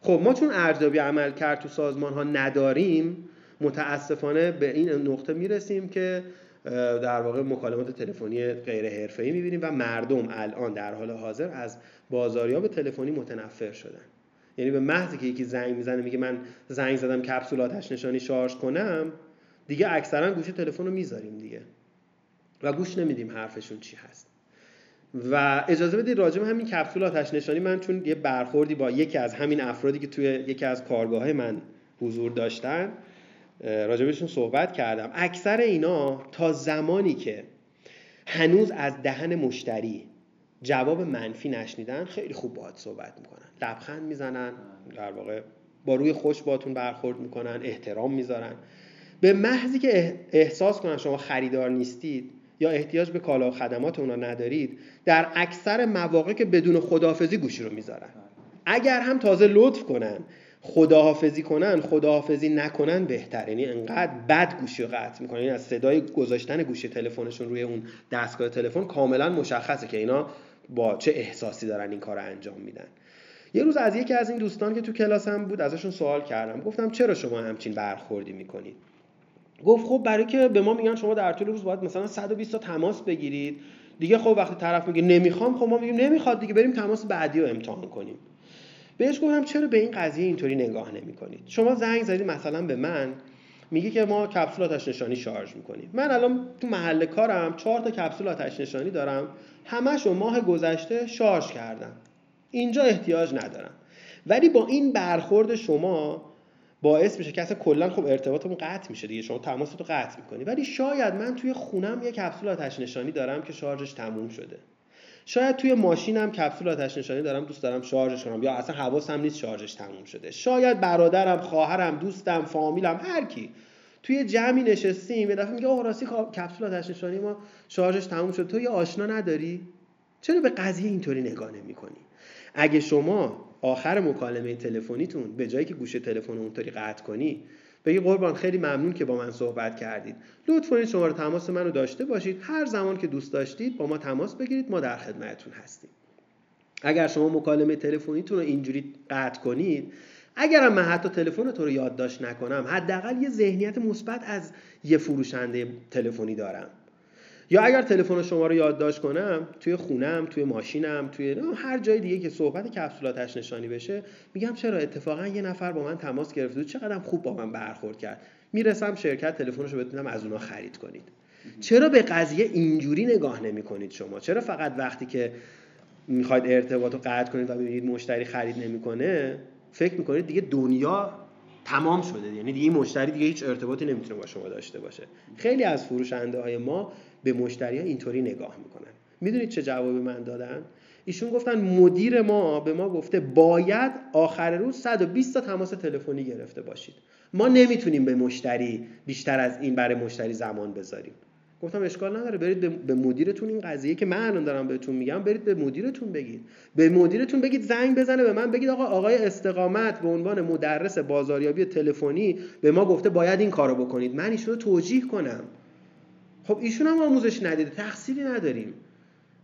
خب ما چون ارزیابی عمل کرد تو سازمان ها نداریم متاسفانه به این نقطه می‌رسیم که در واقع مکالمات تلفنی غیر حرفه‌ای می‌بینیم و مردم الان در حال حاضر از بازاریاب تلفنی متنفر شدن. یعنی به محضی که یکی زنگ می‌زنه میگه من زنگ زدم کپسول آتش نشانی شارژ کنم دیگه اکثرا گوشی تلفن رو می‌ذاریم دیگه. و گوش نمیدیم حرفشون چی هست. و اجازه بدید راجع همین کپسول آتش نشانی من چون یه برخوردی با یکی از همین افرادی که توی یکی از کارگاه من حضور داشتن راجبشون صحبت کردم. اکثر اینا تا زمانی که هنوز از دهن مشتری جواب منفی نشنیدن خیلی خوب باهات صحبت می‌کنن. لبخند می‌زنن در واقع با روی خوش باتون برخورد می‌کنن احترام می‌ذارن. به محضی که احساس کنن شما خریدار نیستید یا احتیاج به کالا و خدمات اونا ندارید در اکثر مواقع که بدون خدافزی گوشی رو می‌ذارن. اگر هم تازه لطف کنن خداحافظی کنن خداحافظی نکنن بهتر. یعنی انقدر بد گوشی رو قطع می‌کنن. یعنی از صدای گذاشتن گوشی تلفنشون روی اون دستگاه تلفن کاملا مشخصه که اینا با چه احساسی دارن این کار رو انجام میدن. یه روز از یکی از این دوستان که تو کلاسم بود ازشون سوال کردم. گفتم چرا شما همچین برخوردی می‌کنید؟ گفت خب برای که به ما میگن شما در طول روز باید مثلا 120 تا تماس بگیرید. دیگه خب وقتی طرف میگه نمی‌خوام خب ما میگیم نمی‌خواد دیگه بریم تماس بعدی رو امتحان کنیم. بهش گفتم چرا به این قضیه اینطوری نگاه نمی کنید شما زنگ زدید مثلا به من. میگه که ما کپسول آتش نشانی شارژ می‌کنیم. من الان تو محل کارم چهار تا کپسول آتش نشانی دارم. همشو ماه گذشته شارژ کردم. اینجا احتیاج ندارم. ولی با این برخورد شما باعث میشه که اصلا کلا خب ارتباطمون قطع میشه دیگه. شما تماس رو قطع می‌کنی. ولی شاید من توی خونم یه کپسول آتش نشانی دارم که شارژش تموم شده. شاید توی ماشینم کپسول آتش نشانی دارم دوست دارم شارژش کنم. یا اصلا حواسم نیست شارژش تموم شده. شاید برادرم خواهرم دوستم فامیلم هر کی. توی جمعی نشستیم یه دفعه میگه آقا راستی کپسول آتش نشانی ما شارژش تموم شده تو یه آشنا نداری؟ چرا به قضیه اینطوری نگاه نمی‌کنی؟ اگه شما آخر مکالمه تلفنیتون به جایی که گوشه تلفن اونطوری قطع کنی بگی قربان خیلی ممنون که با من صحبت کردید. لطفا شماره تماس من رو داشته باشید. هر زمان که دوست داشتید با ما تماس بگیرید. ما در خدمتتون هستیم. اگر شما مکالمه تلفنیتون رو اینجوری قطع کنید اگرم من حتی تلفن تو رو یادداشت نکنم حداقل یه ذهنیت مثبت از یه فروشنده تلفنی دارم. یا اگر تلفن شما رو یادداشت کنم توی خونم توی ماشینم توی هر جای دیگه که صحبت کپسول آتش نشانی بشه میگم چرا اتفاقا یه نفر با من تماس گرفت و چقدر خوب با من برخورد کرد. می‌رسم شرکت تلفنش رو بتونم از اونها خرید کنید. چرا به قضیه اینجوری نگاه نمی کنید شما؟ چرا فقط وقتی که می‌خواید ارتباط رو قطع کنید و ببینید مشتری خرید نمی‌کنه فکر می‌کنید دیگه دنیا تمام شده؟ یعنی دیگه مشتری دیگه هیچ ارتباطی نمی‌تونه با شما داشته باشه. خیلی از فروشنده های ما به مشتری اینطوری نگاه می‌کنن. می‌دونید چه جوابی من دادن؟ ایشون گفتن مدیر ما به ما گفته باید آخر روز 120 تا تماس تلفنی گرفته باشید. ما نمی‌تونیم به مشتری بیشتر از این برای مشتری زمان بذاریم. گفتم اشکال نداره برید به مدیرتون این قضیه که من الان دارم بهتون میگم برید به مدیرتون بگید. به مدیرتون بگید زنگ بزنه به من بگید آقا آقای استقامت به عنوان مدرس بازاریابی تلفنی به ما گفته باید این کارو بکنید. من ایشون رو توجیه کنم. خب ایشون هم آموزش ندیده تقصیری نداریم.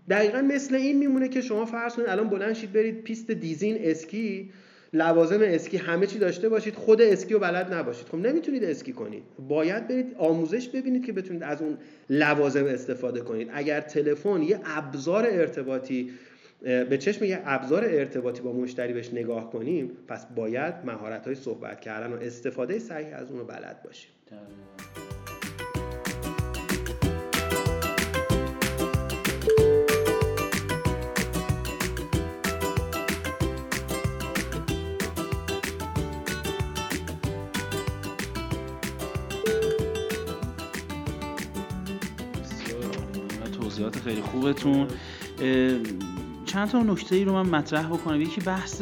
دقیقا مثل این میمونه که شما فرض کنید الان بلند شید برید پیست دیزین اسکی لوازم اسکی همه چی داشته باشید خود اسکی رو بلد نباشید. خب نمی‌تونید اسکی کنید. باید برید آموزش ببینید که بتونید از اون لوازم استفاده کنید. اگر تلفن یه ابزار ارتباطی به چشم یه ابزار ارتباطی با مشتری بهش نگاه کنیم پس باید مهارت های صحبت کردن و استفاده صحیح از اون رو بلد باشیم. خیلی خوبتون. چند تا نکته ای رو من مطرح بکنم. یکی بحث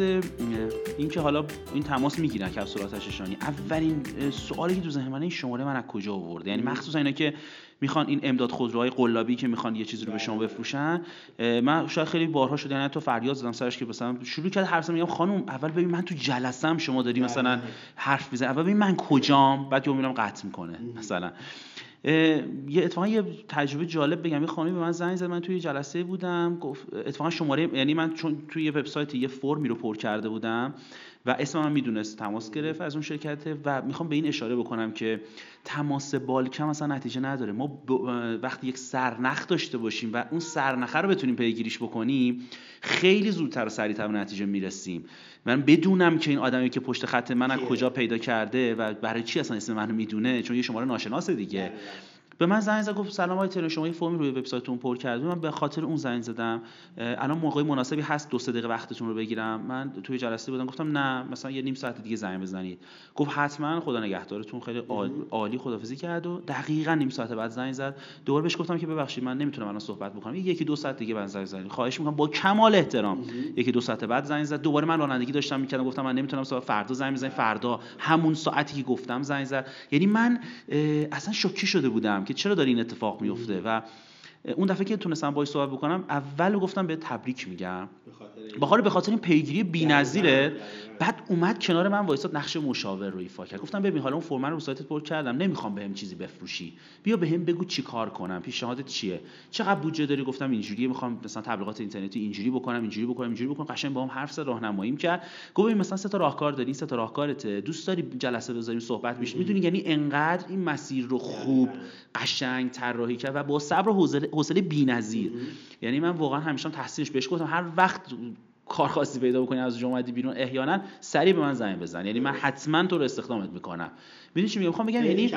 این که حالا این تماس می‌گیرن کپسولات آتش اولین سوالی که تو ذهن من این شماره من از کجا آورده؟ یعنی مخصوصا اینا که می‌خوان این امداد خودروهای قلابی که می‌خوان یه چیزی رو به شما بفروشن. من شاید خیلی بارها شده یعنی تو فریاد زدم سرش که مثلا شروع کرد حرف میگم خانم اول ببین من تو جلسم شما داری مثلا حرف می‌زنی. اول ببین من کجام؟ بعد یهو میرم قطع می‌کنه مثلا. یه اتفاقا یه تجربه جالب بگم. یه خانمی به من زنگ زد من توی جلسه بودم گفت اتفاقا شماره یعنی من چون توی وبسایت یه فرمی رو پر کرده بودم و اسم من می‌دونست تماس گرفت از اون شرکت و می‌خوام به این اشاره بکنم که تماس بالکم اصلا نتیجه نداره. ما وقتی یک سرنخ داشته باشیم و اون سرنخه رو بتونیم پیگیریش بکنیم خیلی زودتر و سریعتر به نتیجه می‌رسیم. من بدونم که این آدمی که پشت خط من از کجا پیدا کرده و برای چی اصلا اسم منو می‌دونه؟ چون یه شماره ناشناسه دیگه. به من زنگ زد گفت سلام آقای ترن شما یه فرمی روی وبسایتتون پر کردم من به خاطر اون زنگ زدم. الان موقع مناسبی هست دو سه دقیقه وقتتون رو بگیرم. من توی جلسه بودم گفتم نه مثلا یه نیم ساعت دیگه زنگ بزنید. گفت حتما خدا نگهدارتون. خیلی عالی خدافظی کرد و دقیقا نیم ساعت بعد زنگ زد. دوباره بهش گفتم که ببخشید من نمی‌تونم الان صحبت بکنم. یکی دو ساعت دیگه من زنگ زنید خواهش می‌کنم با کمال احترام. یکی دو ساعت بعد زنگ زد. دوباره من رانندگی داشتم می‌کردم گفتم من نمی‌تونم فردا زنگ بزنم فردا همون ساعتی که گفتم زنگ زد. یعنی من اصلا شوکه شده بودم. که چرا داری این اتفاق میفته و اون دفعه که تونستم باهاش صحبت بکنم اول گفتم به تبریک میگم. بخار به خاطر این پیگیری بی‌نظیره. بعد اومد کنار من وایساد نقش مشاور رو ایفا کرد. گفتم ببین حالا اون فرم رو سایتت پر کردم نمی‌خوام بهم چیزی بفروشی. بیا بهم بگو چی کار کنم پیشنهادت چیه؟ چقدر بودجه داری؟ گفتم اینجوری می‌خوام مثلا تبلیغات اینترنتی اینجوری بکنم اینجوری بکنم اینجوری بکنم. قشنگ باهم حرف زد راهنماییم کرد. گفت مثلا سه تا راهکار داری سه تا راهکارته. دوست داری جلسه بذاریم صحبت بشه می‌دونی یعنی انقدر این مسیر رو خوب قشنگ طراحی کرد و با صبر و حوصله بی‌نظیر. یعنی من واقعا همیشه تحسینش بهش گفتم. هر وقت کار خاصی پیدا بکنی از اومدی بیرون احیانا سریع به من زنگ بزن. یعنی من حتما تو رو استخدامت می‌کنم. می‌دونی چی میگم؟ می‌خوام بگم یعنی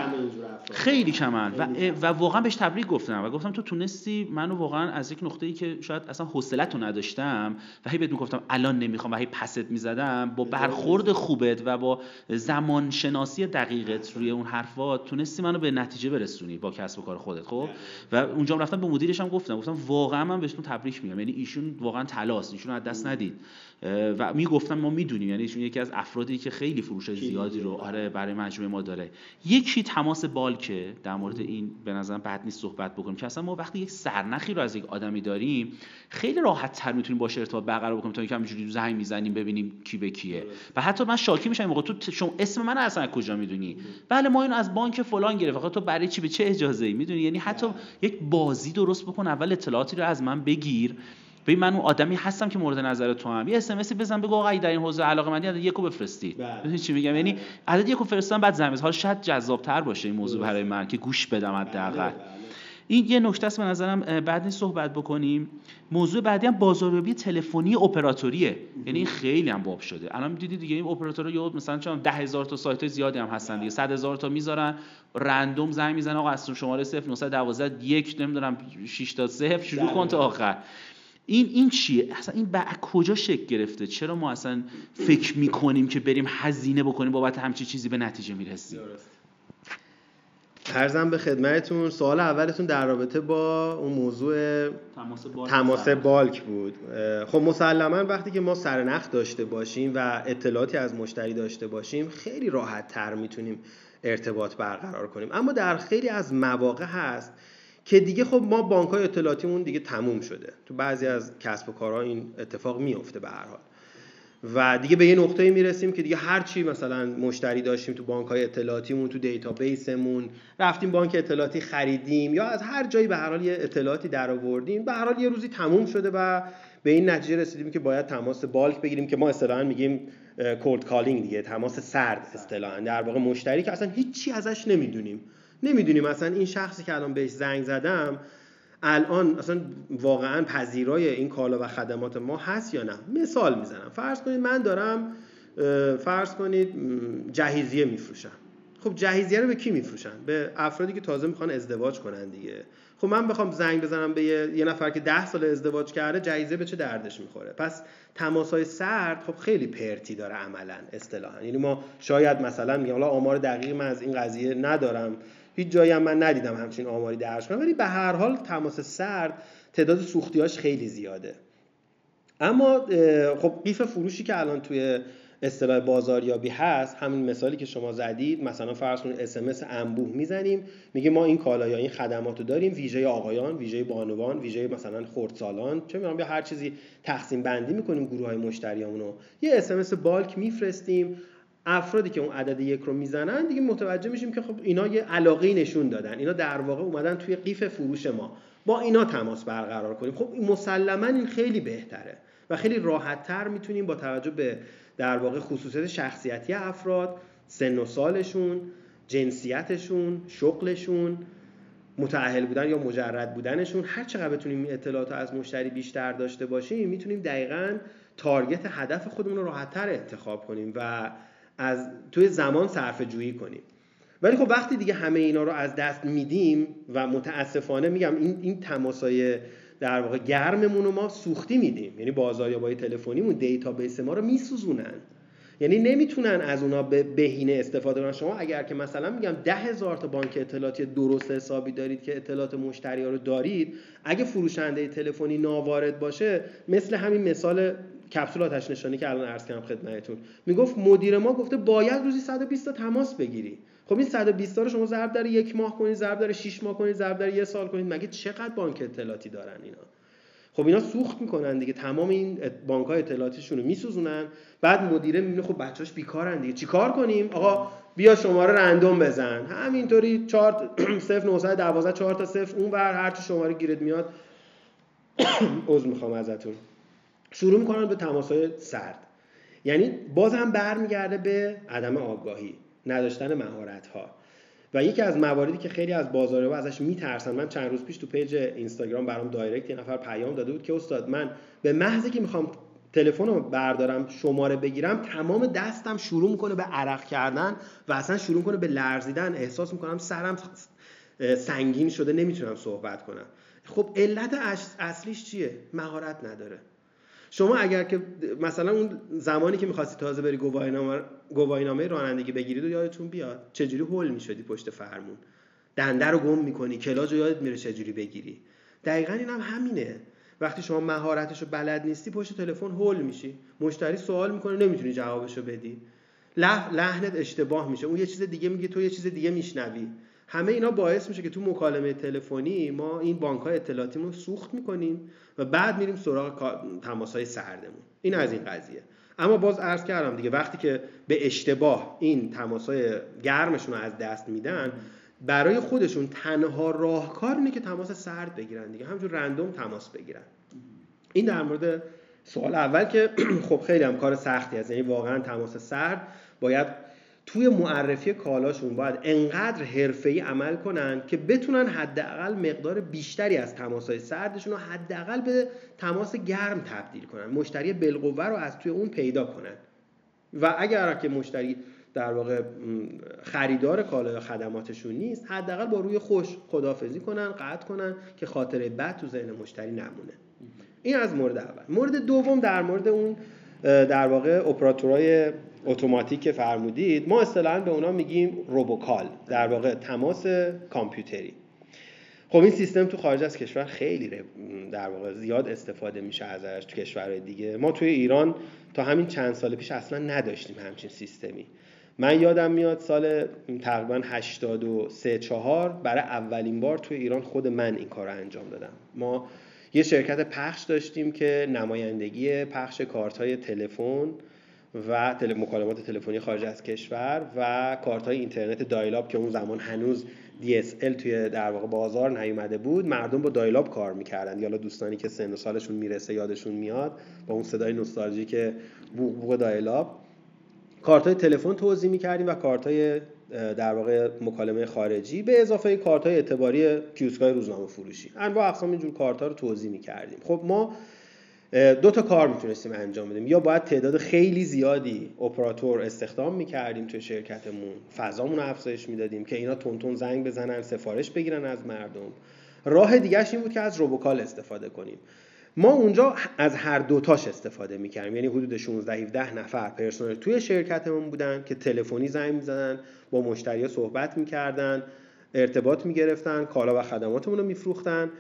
خیلی کمن و, و واقعا بهش تبریک گفتم و گفتم تو تونستی منو واقعا از یک نقطه ای که شاید اصلا حوصلت رو نداشتم و هی بهت می‌گفتم الان نمی‌خوام و هی پست می‌زدم با برخورد خوبت و با زمان شناسی دقیقت روی اون حرفات تونستی منو به نتیجه برسونی با کسب و کار خودت خب؟ و اونجا رفتم به مدیرش هم گفتم. گفتم واقعا من بهتون تبریک میگم. یعنی ایشون واقعا تلاس ایشون از دست ندید. و می‌گفتم ما می‌دونیم. یعنی ایشون یکی از افرادی که خیلی فروش زیادی رو آره برای مجموعه ما داره. یکی تماس بالکه در مورد این به نظرم بد نیست صحبت بکنیم که اصلا ما وقتی یک سرنخی رو از یک آدمی داریم خیلی راحت تر می‌تونیم باشه ارتباط برقرار بکنیم تا اینکه همینجوری زنگ می‌زنیم ببینیم کی به کیه. و حتی من شاکی میشم موقع تو شما اسم من اصلا کجا می‌دونی؟ بله ما اینو از بانک فلان گرفت تو برای چی؟ به چه اجازه ای می‌دونی؟ یعنی حتی یک بازی درست بکن اول اطلاعاتی رو از من بگیر. ببین من اون آدمی هستم که مورد نظر تو هم. یه اس ام بزن بگو آقا در این حوزه علاقه مندی عدد یکو بفرستید. ببین چی میگم؟ یعنی عدد یکو فرستادن بعد زمین. حال شاید جذاب تر باشه این موضوع برای من که گوش بدم حداقل. این یه نکته است به نظرم بعد این صحبت بکنیم. موضوع بعدی هم بازاریابی تلفنی اپراتوریه. یعنی این خیلی هم باب شده. الان دیدی دیگه این اپراتورها یه مثلا چون ده هزار تا سایت زیادی هم هستن دیگه. 100 هزار تا می‌ذارن. رندوم زنگ می‌زنن. آقا از شماره 0912 یک نمی‌دونم 6 تا 0 شروع کن تا آخر. این این چیه؟ اصلا این با کجا شکل گرفته؟ چرا ما اصلا فکر می‌کنیم که بریم هزینه بکنیم بابت همچی چیزی به نتیجه می‌رسیم؟ ارزم به خدمتتون سوال اولتون در رابطه با اون موضوع تماس بالک, تماس بالک بود. خب مسلما وقتی که ما سرنخ داشته باشیم و اطلاعاتی از مشتری داشته باشیم خیلی راحت تر می‌تونیم ارتباط برقرار کنیم. اما در خیلی از مواقع هست که دیگه خب ما بانک های اطلاعاتیمون دیگه تموم شده. تو بعضی از کسب و کارها این اتفاق میفته به هر حال. و دیگه به یه نقطه می‌رسیم که دیگه هر چی مثلا مشتری داشتیم تو بانک های اطلاعاتیمون تو دیتابیسمون رفتیم بانک اطلاعاتی خریدیم یا از هر جایی به هر حال یه اطلاعاتی در آوردیم به هر حال یه روزی تموم شده و به این نتیجه رسیدیم که باید تماس بالک بگیریم که ما اصطلاحا میگیم کورد کالینگ دیگه تماس سرد اصطلاحا. در واقع مشتری که اصلا هیچی ازش نمی‌دونیم. نمی‌دونیم. مثلا این شخصی که الان بهش زنگ زدم الان اصلا واقعا پذیرای این کالا و خدمات ما هست یا نه؟ مثال می‌زنم. فرض کنید من دارم فرض کنید جهیزیه میفروشم. خب جهیزیه رو به کی میفروشن؟ به افرادی که تازه می‌خوان ازدواج کنن دیگه. خب من بخوام زنگ بزنم به یه, نفر که ده سال ازدواج کرده جهیزیه به چه دردش می‌خوره؟ پس تماس های سرد خب خیلی پرتی داره عملا اصطلاحا. یعنی ما شاید مثلا میگم حالا آمار دقیق من از این قضیه ندارم. هیچ جایی هم من ندیدم همچین آماری درج کنم. ولی به هر حال تماس سرد تعداد سوختیاش خیلی زیاده. اما خب قیف فروشی که الان توی اصطلاح بازاریابی هست همین مثالی که شما زدید مثلا فرض کنید SMS انبوه می‌زنیم میگه ما این کالا یا این خدمات داریم ویژه آقایان ویژه بانوان ویژه مثلا خردسالان چه می‌دونم یا هر چیزی تقسیم بندی می‌کنیم گروه های مشتریامون رو یه SMS bulk میفرستیم افرادی که اون عدد یک رو می‌زنن دیگه متوجه میشیم که خب اینا یه علاقه نشون دادن. اینا در واقع اومدن توی قیف فروش ما. با اینا تماس برقرار کنیم. خب مسلما این خیلی بهتره و خیلی راحت تر می‌تونیم با توجه به در واقع خصوصیت شخصیتی افراد سن و سالشون جنسیتشون شغلشون متأهل بودن یا مجرد بودنشون هر چقدر بتونیم اطلاعات از مشتری بیشتر داشته باشیم می‌تونیم دقیقا تارگت هدف خودمون رو راحتتر انتخاب کنیم و از توی زمان صرف جویی کنیم. ولی خب وقتی دیگه همه اینا رو از دست میدیم و متاسفانه میگم این این تماسای در واقع گرممون رو ما سوختی میدیم. یعنی بازاریابای تلفنیمون database ما رو میسوزونن. یعنی نمی‌تونن از اونا به بهینه استفاده کنن. شما اگر که مثلا میگم ده هزار تا بانک اطلاعاتی درست حسابی دارید که اطلاعات مشتری ها رو دارید اگه فروشنده تلفنی ناوارد باشه مثل همین مثال کپسول آتش نشانی که الان عرض کردم خدمتتون. می‌گفت مدیر ما گفته باید روزی 120 تا تماس بگیری. خب این 120 تا رو شما ضرب در یک ماه کنید ضرب در 6 ماه کنید ضرب در یک سال کنید مگه چقدر بانک اطلاعاتی دارن اینا؟ خب اینا سوخت می‌کنن دیگه. تمام این بانک های اطلاعاتیشون رو میسوزونن. بعد مدیره می‌بینه خب بچه‌اش بیکارن دیگه. چیکار کنیم؟ آقا بیا شماره رندوم بزن. همینطوری 4 0 912 4 تا 0 اون ور هر چی شماره گیرت میاد. عذر می‌خوام ازتون. شروع می‌کنن به تماسهای سرد. یعنی باز هم برمیگرده به عدم آگاهی نداشتن مهارت ها و یکی از مواردی که خیلی از بازاریابا ازش میترسن من چند روز پیش تو page اینستاگرام برام direct یه نفر پیام داده بود که استاد من به محضی که می‌خوام تلفن رو بردارم شماره بگیرم تمام دستم شروع می‌کنه به عرق کردن و اصلا شروع کنه به لرزیدن. احساس می‌کنم سرم سنگین شده نمی‌تونم صحبت کنم. خب علت اصلیش چیه؟ مهارت نداره. شما اگر که مثلا اون زمانی که می‌خواستی تازه بری گواهینامه رانندگی بگیرید و یادتون بیاد. چجوری هول می‌شدی پشت فرمون؟ دنده رو گم می‌کنی کلاج رو یادت میره چجوری بگیری. دقیقا این هم همینه. وقتی شما مهارتش رو بلد نیستی پشت تلفن هول میشی. مشتری سوال می‌کنه نمی‌تونی جوابش رو بدی لحنت اشتباه میشه. اون یه چیز دیگه میگه تو یه چیز دیگه میشنوی. همه اینا باعث میشه که تو مکالمه تلفنی ما این بانک های اطلاعاتیمون سوخت می‌کنیم و بعد میریم سراغ تماس های سردمون. این از این قضیه. اما باز عرض کردم دیگه وقتی که به اشتباه این تماس های گرمشون رو از دست میدن برای خودشون تنها راهکار اینه که تماس سرد بگیرن دیگه. همجور رندوم تماس بگیرن. این در مورد سوال اول که خب خیلی هم کار سختی هست. یعنی واقعا تماس سرد باید توی معرفی کالاشون باید انقدر حرفه‌ای عمل کنن که بتونن حداقل مقدار بیشتری از تماسهای سردشون رو حداقل به تماس گرم تبدیل کنن. مشتری بالقوه رو از توی اون پیدا کنن. و اگر که مشتری در واقع خریدار کالا یا خدماتشون نیست حداقل با روی خوش خدافزی کنن قطع کنن که خاطره بد تو ذهن مشتری نمونه. این از مورد اول. مورد دوم در مورد اون در واقع اپراتورهای اتوماتیک که فرمودید ما اصطلاحا به اونا میگیم روبوکال در واقع تماس کامپیوتری. خب این سیستم تو خارج از کشور خیلی در واقع زیاد استفاده میشه ازش تو کشورهای دیگه. ما توی ایران تا همین چند سال پیش اصلا نداشتیم همچین سیستمی. من یادم میاد سال تقریبا 83 4 برای اولین بار توی ایران خود من این کار رو انجام دادم. ما یه شرکت پخش داشتیم که نمایندگی پخش کارت های تلفن و تل... مکالمات تلفنی خارج از کشور و کارت های اینترنت دایلاب که اون زمان هنوز DSL توی در واقع بازار نیومده بود مردم با دایلاب کار می‌کردن. حالا دوستانی که سن و سالشون می‌رسه یادشون میاد با اون صدای نوستالژی که بوق بوق دایلاب. کارت های تلفن توضیح می‌کردیم و کارت های در واقع مکالمه خارجی به اضافه کارت های اعتباری کیوسکای روزنامه فروشی انواع اقسام اینجور کارت ها رو توضیح می‌کردیم. خب ما دو تا کار می‌تونستیم انجام بدیم. یا باید تعداد خیلی زیادی اپراتور استخدام می‌کردیم توی شرکتمون. فضامون افزایش می‌دادیم که اینا تون زنگ بزنن سفارش بگیرن از مردم. راه دیگهش این بود که از روبوکال استفاده کنیم. ما اونجا از هر دوتاش استفاده می‌کردیم. یعنی حدود 16 17 نفر پرسنل توی شرکتمون بودن که تلفنی زنگ می‌زدن با مشتری صحبت می‌کردن ارتباط می‌گرفتن کالا و خدماتمون رو میفروختن.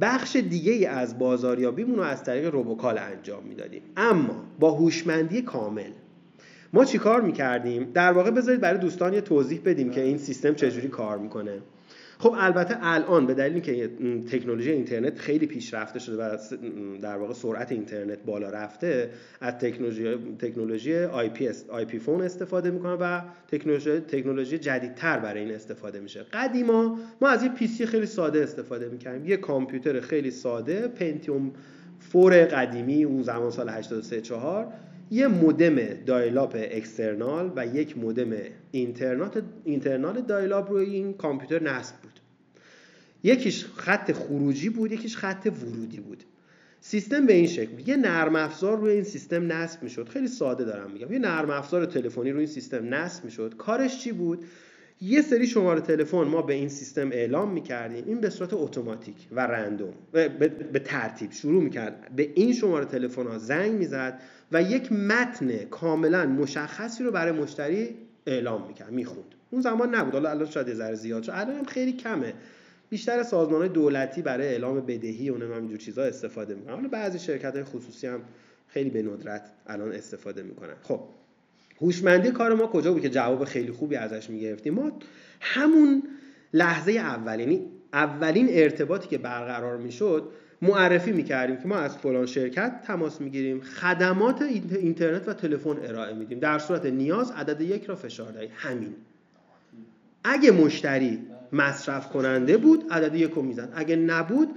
بخش دیگه از بازاریابیمون رو از طریق robocall انجام می‌دادیم. اما با هوشمندی کامل. ما چیکار می‌کردیم؟ در واقع بذارید برای دوستان یه توضیح بدیم که این سیستم چجوری کار می‌کنه. خب البته الان به دلیلی که تکنولوژی اینترنت خیلی پیشرفته شده و در واقع سرعت اینترنت بالا رفته از تکنولوژی تکنولوژی IP IP phone استفاده می‌کنه و تکنولوژی تکنولوژی جدیدتر برای این استفاده میشه. قدیما ما از یه PC خیلی ساده استفاده می‌کردیم. یه کامپیوتر خیلی ساده Pentium four قدیمی اون زمان سال 83 4 یه مودم dial-up external و یک مودم internal dial-up روی این کامپیوتر نصب بود. یکیش خط خروجی بود یکیش خط ورودی بود. سیستم به این شکل یه نرم افزار روی این سیستم نصب می‌شد. خیلی ساده دارم میگم. یه نرم افزار تلفنی روی این سیستم نصب می‌شد. کارش چی بود؟ یه سری شماره تلفن ما به این سیستم اعلام می‌کردیم. این به صورت اتوماتیک و random. به ترتیب شروع می‌کرد. به این شماره تلفن ها زنگ می‌زد و یک متن کاملا مشخصی رو برای مشتری اعلام می‌کرد می‌خوند. اون زمان نبود. حالا الان شاید ذره زیاد شد. الان هم خیلی کمه. بیشتر سازمان های دولتی برای اعلام بدهی و نمی‌دونم اینجور چیزا استفاده می‌کنن. حالا بعضی شرکت های خصوصی هم خیلی به ندرت الان استفاده می‌کنن. خب. هوشمندی کار ما کجا بود که جواب خیلی خوبی ازش می‌گرفتیم؟ ما همون لحظه اول یعنی اولین ارتباطی که برقرار می‌شد معرفی می‌کردیم که ما از فلان شرکت تماس می‌گیریم خدمات اینترنت و تلفن ارائه میدیم. در صورت نیاز عدد یک را فشار دهید. همین. اگه مشتری مصرف کننده بود عدد یک رو می‌زد. اگه نبود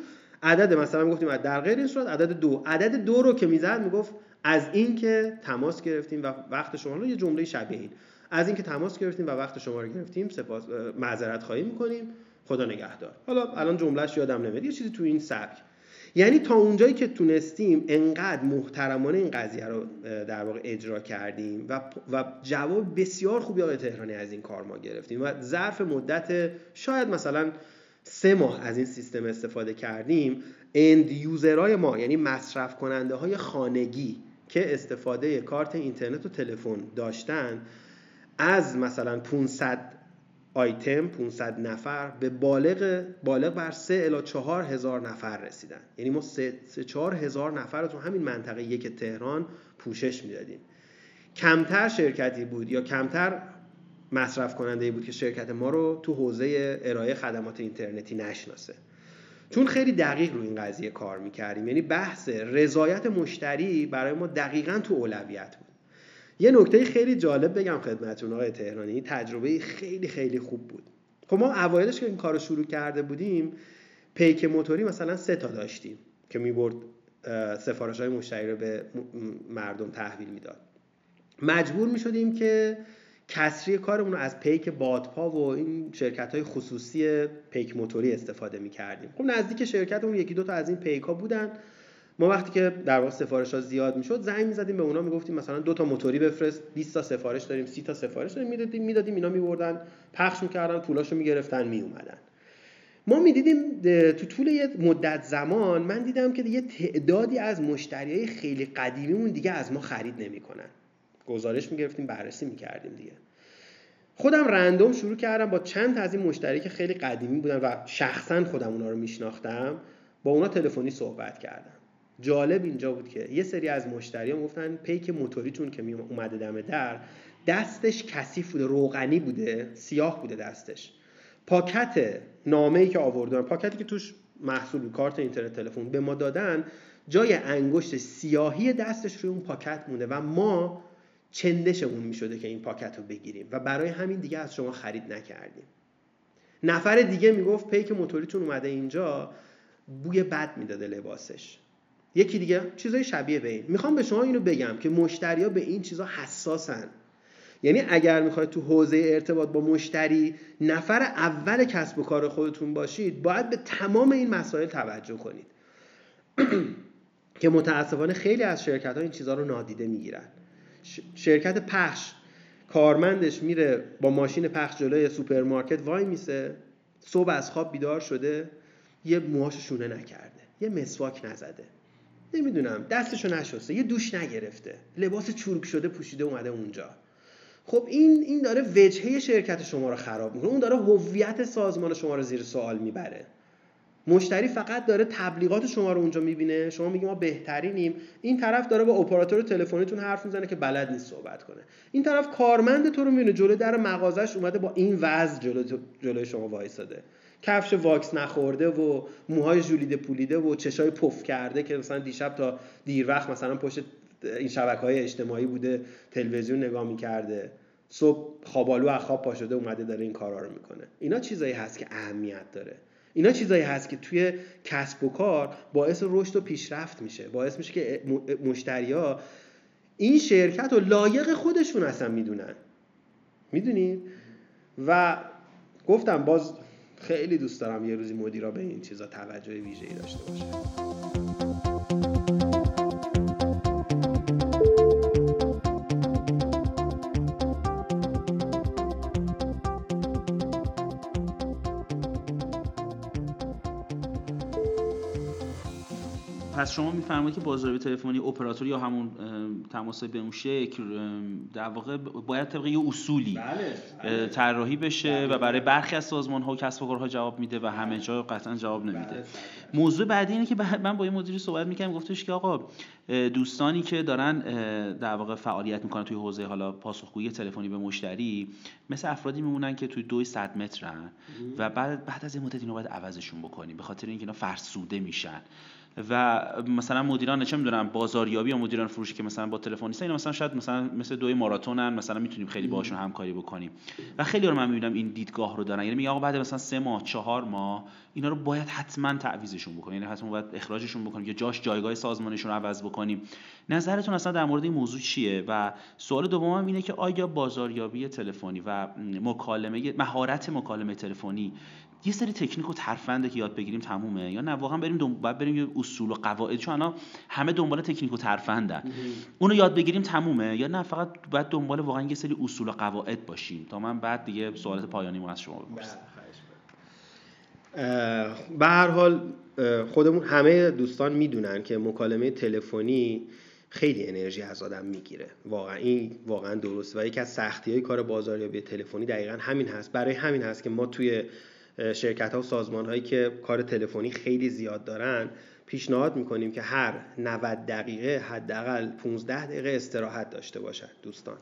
عدد مثلا می‌گفتیم در غیر این صورت عدد دو. عدد دو رو که می‌زد می‌گفت از این که تماس گرفتیم و وقت شما رو یه جمله شبیه این. از اینکه تماس گرفتیم و وقت شما رو گرفتیم سپاس معذرت خواهی می‌کنیم. خدا نگهدار. حالا الان جملهش یادم نمیاد. یه چیزی تو این سبک. یعنی تا اونجایی که تونستیم انقدر محترمانه این قضیه رو در واقع اجرا کردیم و, و جواب بسیار خوبی آقای تهرانی از این کار ما گرفتیم و ظرف مدت شاید مثلا سه ماه از این سیستم استفاده کردیم اند یوزرهای ما یعنی مصرف کننده های خانگی که استفاده کارت اینترنت و تلفن داشتن از مثلا 500 آیتم 500 نفر به بالغ بالغ بر 3 الی 4 هزار نفر رسیدن. یعنی ما 3 4 هزار نفر رو تو همین منطقه یک تهران پوشش می‌دادیم. کمتر شرکتی بود یا کمتر مصرف کننده بود که شرکت ما رو تو حوزه ارائه خدمات اینترنتی نشناسه. چون خیلی دقیق رو این قضیه کار می‌کردیم. یعنی بحث رضایت مشتری برای ما دقیقا تو اولویت بود. یه نکته خیلی جالب بگم خدمتتون آقای تهرانی تجربه خیلی خیلی خوب بود. خب ما اوایلش که این کار رو شروع کرده بودیم پیک موتوری مثلا سه تا داشتیم که می‌برد سفارش های مشتری رو به مردم تحویل می‌داد. مجبور می شدیم که کسری کارمون رو از پیک بادپا و این شرکت های خصوصی پیک موتوری استفاده می کردیم خب نزدیک شرکتمون یکی دو تا از این پیک ها بودن. ما وقتی که در واقع سفارش ها زیاد می‌شد زنگ می‌زدیم به اونا می‌گفتیم مثلا دو تا موتوری بفرست 20 تا سفارش داریم 30 تا سفارش داریم. می‌دادیم می‌دادیم اینا میبردن پخش می‌کردن پولاشو می‌گرفتن میومدن ما می‌دیدیم تو طول یه مدت زمان من دیدم که یه تعدادی از مشتری خیلی قدیمیمون دیگه از ما خرید نمی‌کنن. گزارش می‌گرفتیم بررسی می‌کردیم دیگه. خودم رندوم شروع کردم با چند از این مشتری که خیلی قدیمی بودن و شخصا خودم اونا رو میشناختم با اونا تلفنی صحبت کردم. جالب اینجا بود که یه سری از مشتریان گفتن پیک موتوریتون که اومده دم در دستش کثیف بوده روغنی بوده سیاه بوده دستش. پاکت نامه ای که آوردن پاکتی که توش محصول کارت اینترنت تلفن به ما دادن جای انگشت سیاهی دستش روی اون پاکت مونده و ما چندشمون می‌شده که این پاکت رو بگیریم. و برای همین دیگه از شما خرید نکردیم. نفر دیگه می‌گفت پیک موتوریتون اومده اینجا بوی بد می‌داده لباسش. یکی دیگه چیزای شبیه به این. می‌خوام به شما اینو بگم که مشتریا به این چیزا حساسن. یعنی اگر می‌خواید تو حوزه ارتباط با مشتری نفر اول کسب و کار خودتون باشید باید به تمام این مسائل توجه کنید. که متاسفانه خیلی از شرکت ها این چیزها رو نادیده می‌گیرن. شرکت پخش. کارمندش میره با ماشین پخش جلوی سوپرمارکت وای میسه صبح از خواب بیدار شده یه موهاشو شونه نکرده یه مسواک نزده. نمی‌دونم دستشو نشسته یه دوش نگرفته لباس چروک شده پوشیده اومده اونجا. خب این این داره وجهه شرکت شما رو خراب می‌کنه اون داره هویت سازمان شما رو زیر سوال می‌بره. مشتری فقط داره تبلیغات شما رو اونجا می‌بینه. شما میگی ما بهترینیم. این طرف داره با اپراتور تلفنیتون حرف می‌زنه که بلد نیست صحبت کنه. این طرف کارمند تو رو می‌بینه. جلو در مغازش اومده با این وضع جلو جلوی شما وایساده. کفش واکس نخورده و موهای ژولیده پولیده و چشای پف کرده که مثلا دیشب تا دیر وقت مثلا پشت این شبکه های اجتماعی بوده تلویزیون نگاه می‌کرده. صبح خوابالو از خواب پاشده اومده داره این کارا رو می‌کنه. اینا چیزایی هست که اهمیت داره. اینا چیزایی هست که توی کسب و کار باعث رشد و پیشرفت میشه. باعث میشه که مشتریا این شرکت رو لایق خودشون اصلا می‌دونن. می‌دونید و گفتم باز خیلی دوست دارم یه روزی مدیرا به این چیزا توجه ویژه‌ای داشته باشه پس شما میفرمایید که بازاریابی تلفنی اپراتور یا همون تماس به اون شکل در واقع باید طبق یه اصولی بله، بله. طراحی بشه بله. و برای برخی از سازمان ها و کسب و کارها جواب میده و همه جا قطعا جواب نمیده موضوع بعدی اینه که من با یه مدیری صحبت می‌کنم گفتش که آقا دوستانی که دارن در واقع فعالیت می‌کنن توی حوزه حالا پاسخگویی تلفنی به مشتری مثل افرادی میمونن که توی دوی صد مترن و بعد بعد از این مدت اینو باید عوضشون بکنیم به خاطر اینکه اینا فرسوده میشن و مثلا مدیران چه می‌دونم بازاریابی یا مدیران فروشی که مثلا با تلفنیست اینا مثلا شاید مثلا مثل دوی ماراتونن مثلا می‌تونیم خیلی باشون همکاری بکنیم. و خیلی رو من می‌بینم این دیدگاه رو دارن. یعنی میگه آقا بعد مثلا سه ماه چهار ماه اینا رو باید حتما تعویضشون بکنیم. یعنی حتما باید اخراجشون بکنیم یا جاش جایگاه سازمانشون رو عوض بکنیم. نظرتون اصلا در مورد این موضوع چیه؟ و سوال دومم اینه که آیا بازاریابی تلفنی و مکالمه مهارت مکالمه تلفنی یه سری تکنیک و ترفنده که یاد بگیریم تمومه. یا نه واقعا بریم دنبال باید بریم یه اصول و قواعد. چون الان همه دنبال تکنیک و ترفندن. اونو یاد بگیریم تمومه. یا نه فقط باید دنبال واقعا یه سری اصول و قواعد باشیم. تا من بعد دیگه سوالات پایانی از شما بپرسم. به هر حال خودمون همه دوستان می‌دونن که مکالمه تلفنی خیلی انرژی از آدم می‌گیره. واقعا این واقعا درست. و یکی از سختی های کار بازاریابی تلفنی دقیقا همین هست. برای همین هست که ما توی شرکت ها و سازمان هایی که کار تلفنی خیلی زیاد دارن پیشنهاد می‌کنیم که هر 90 دقیقه حداقل 15 دقیقه استراحت داشته باشن دوستان.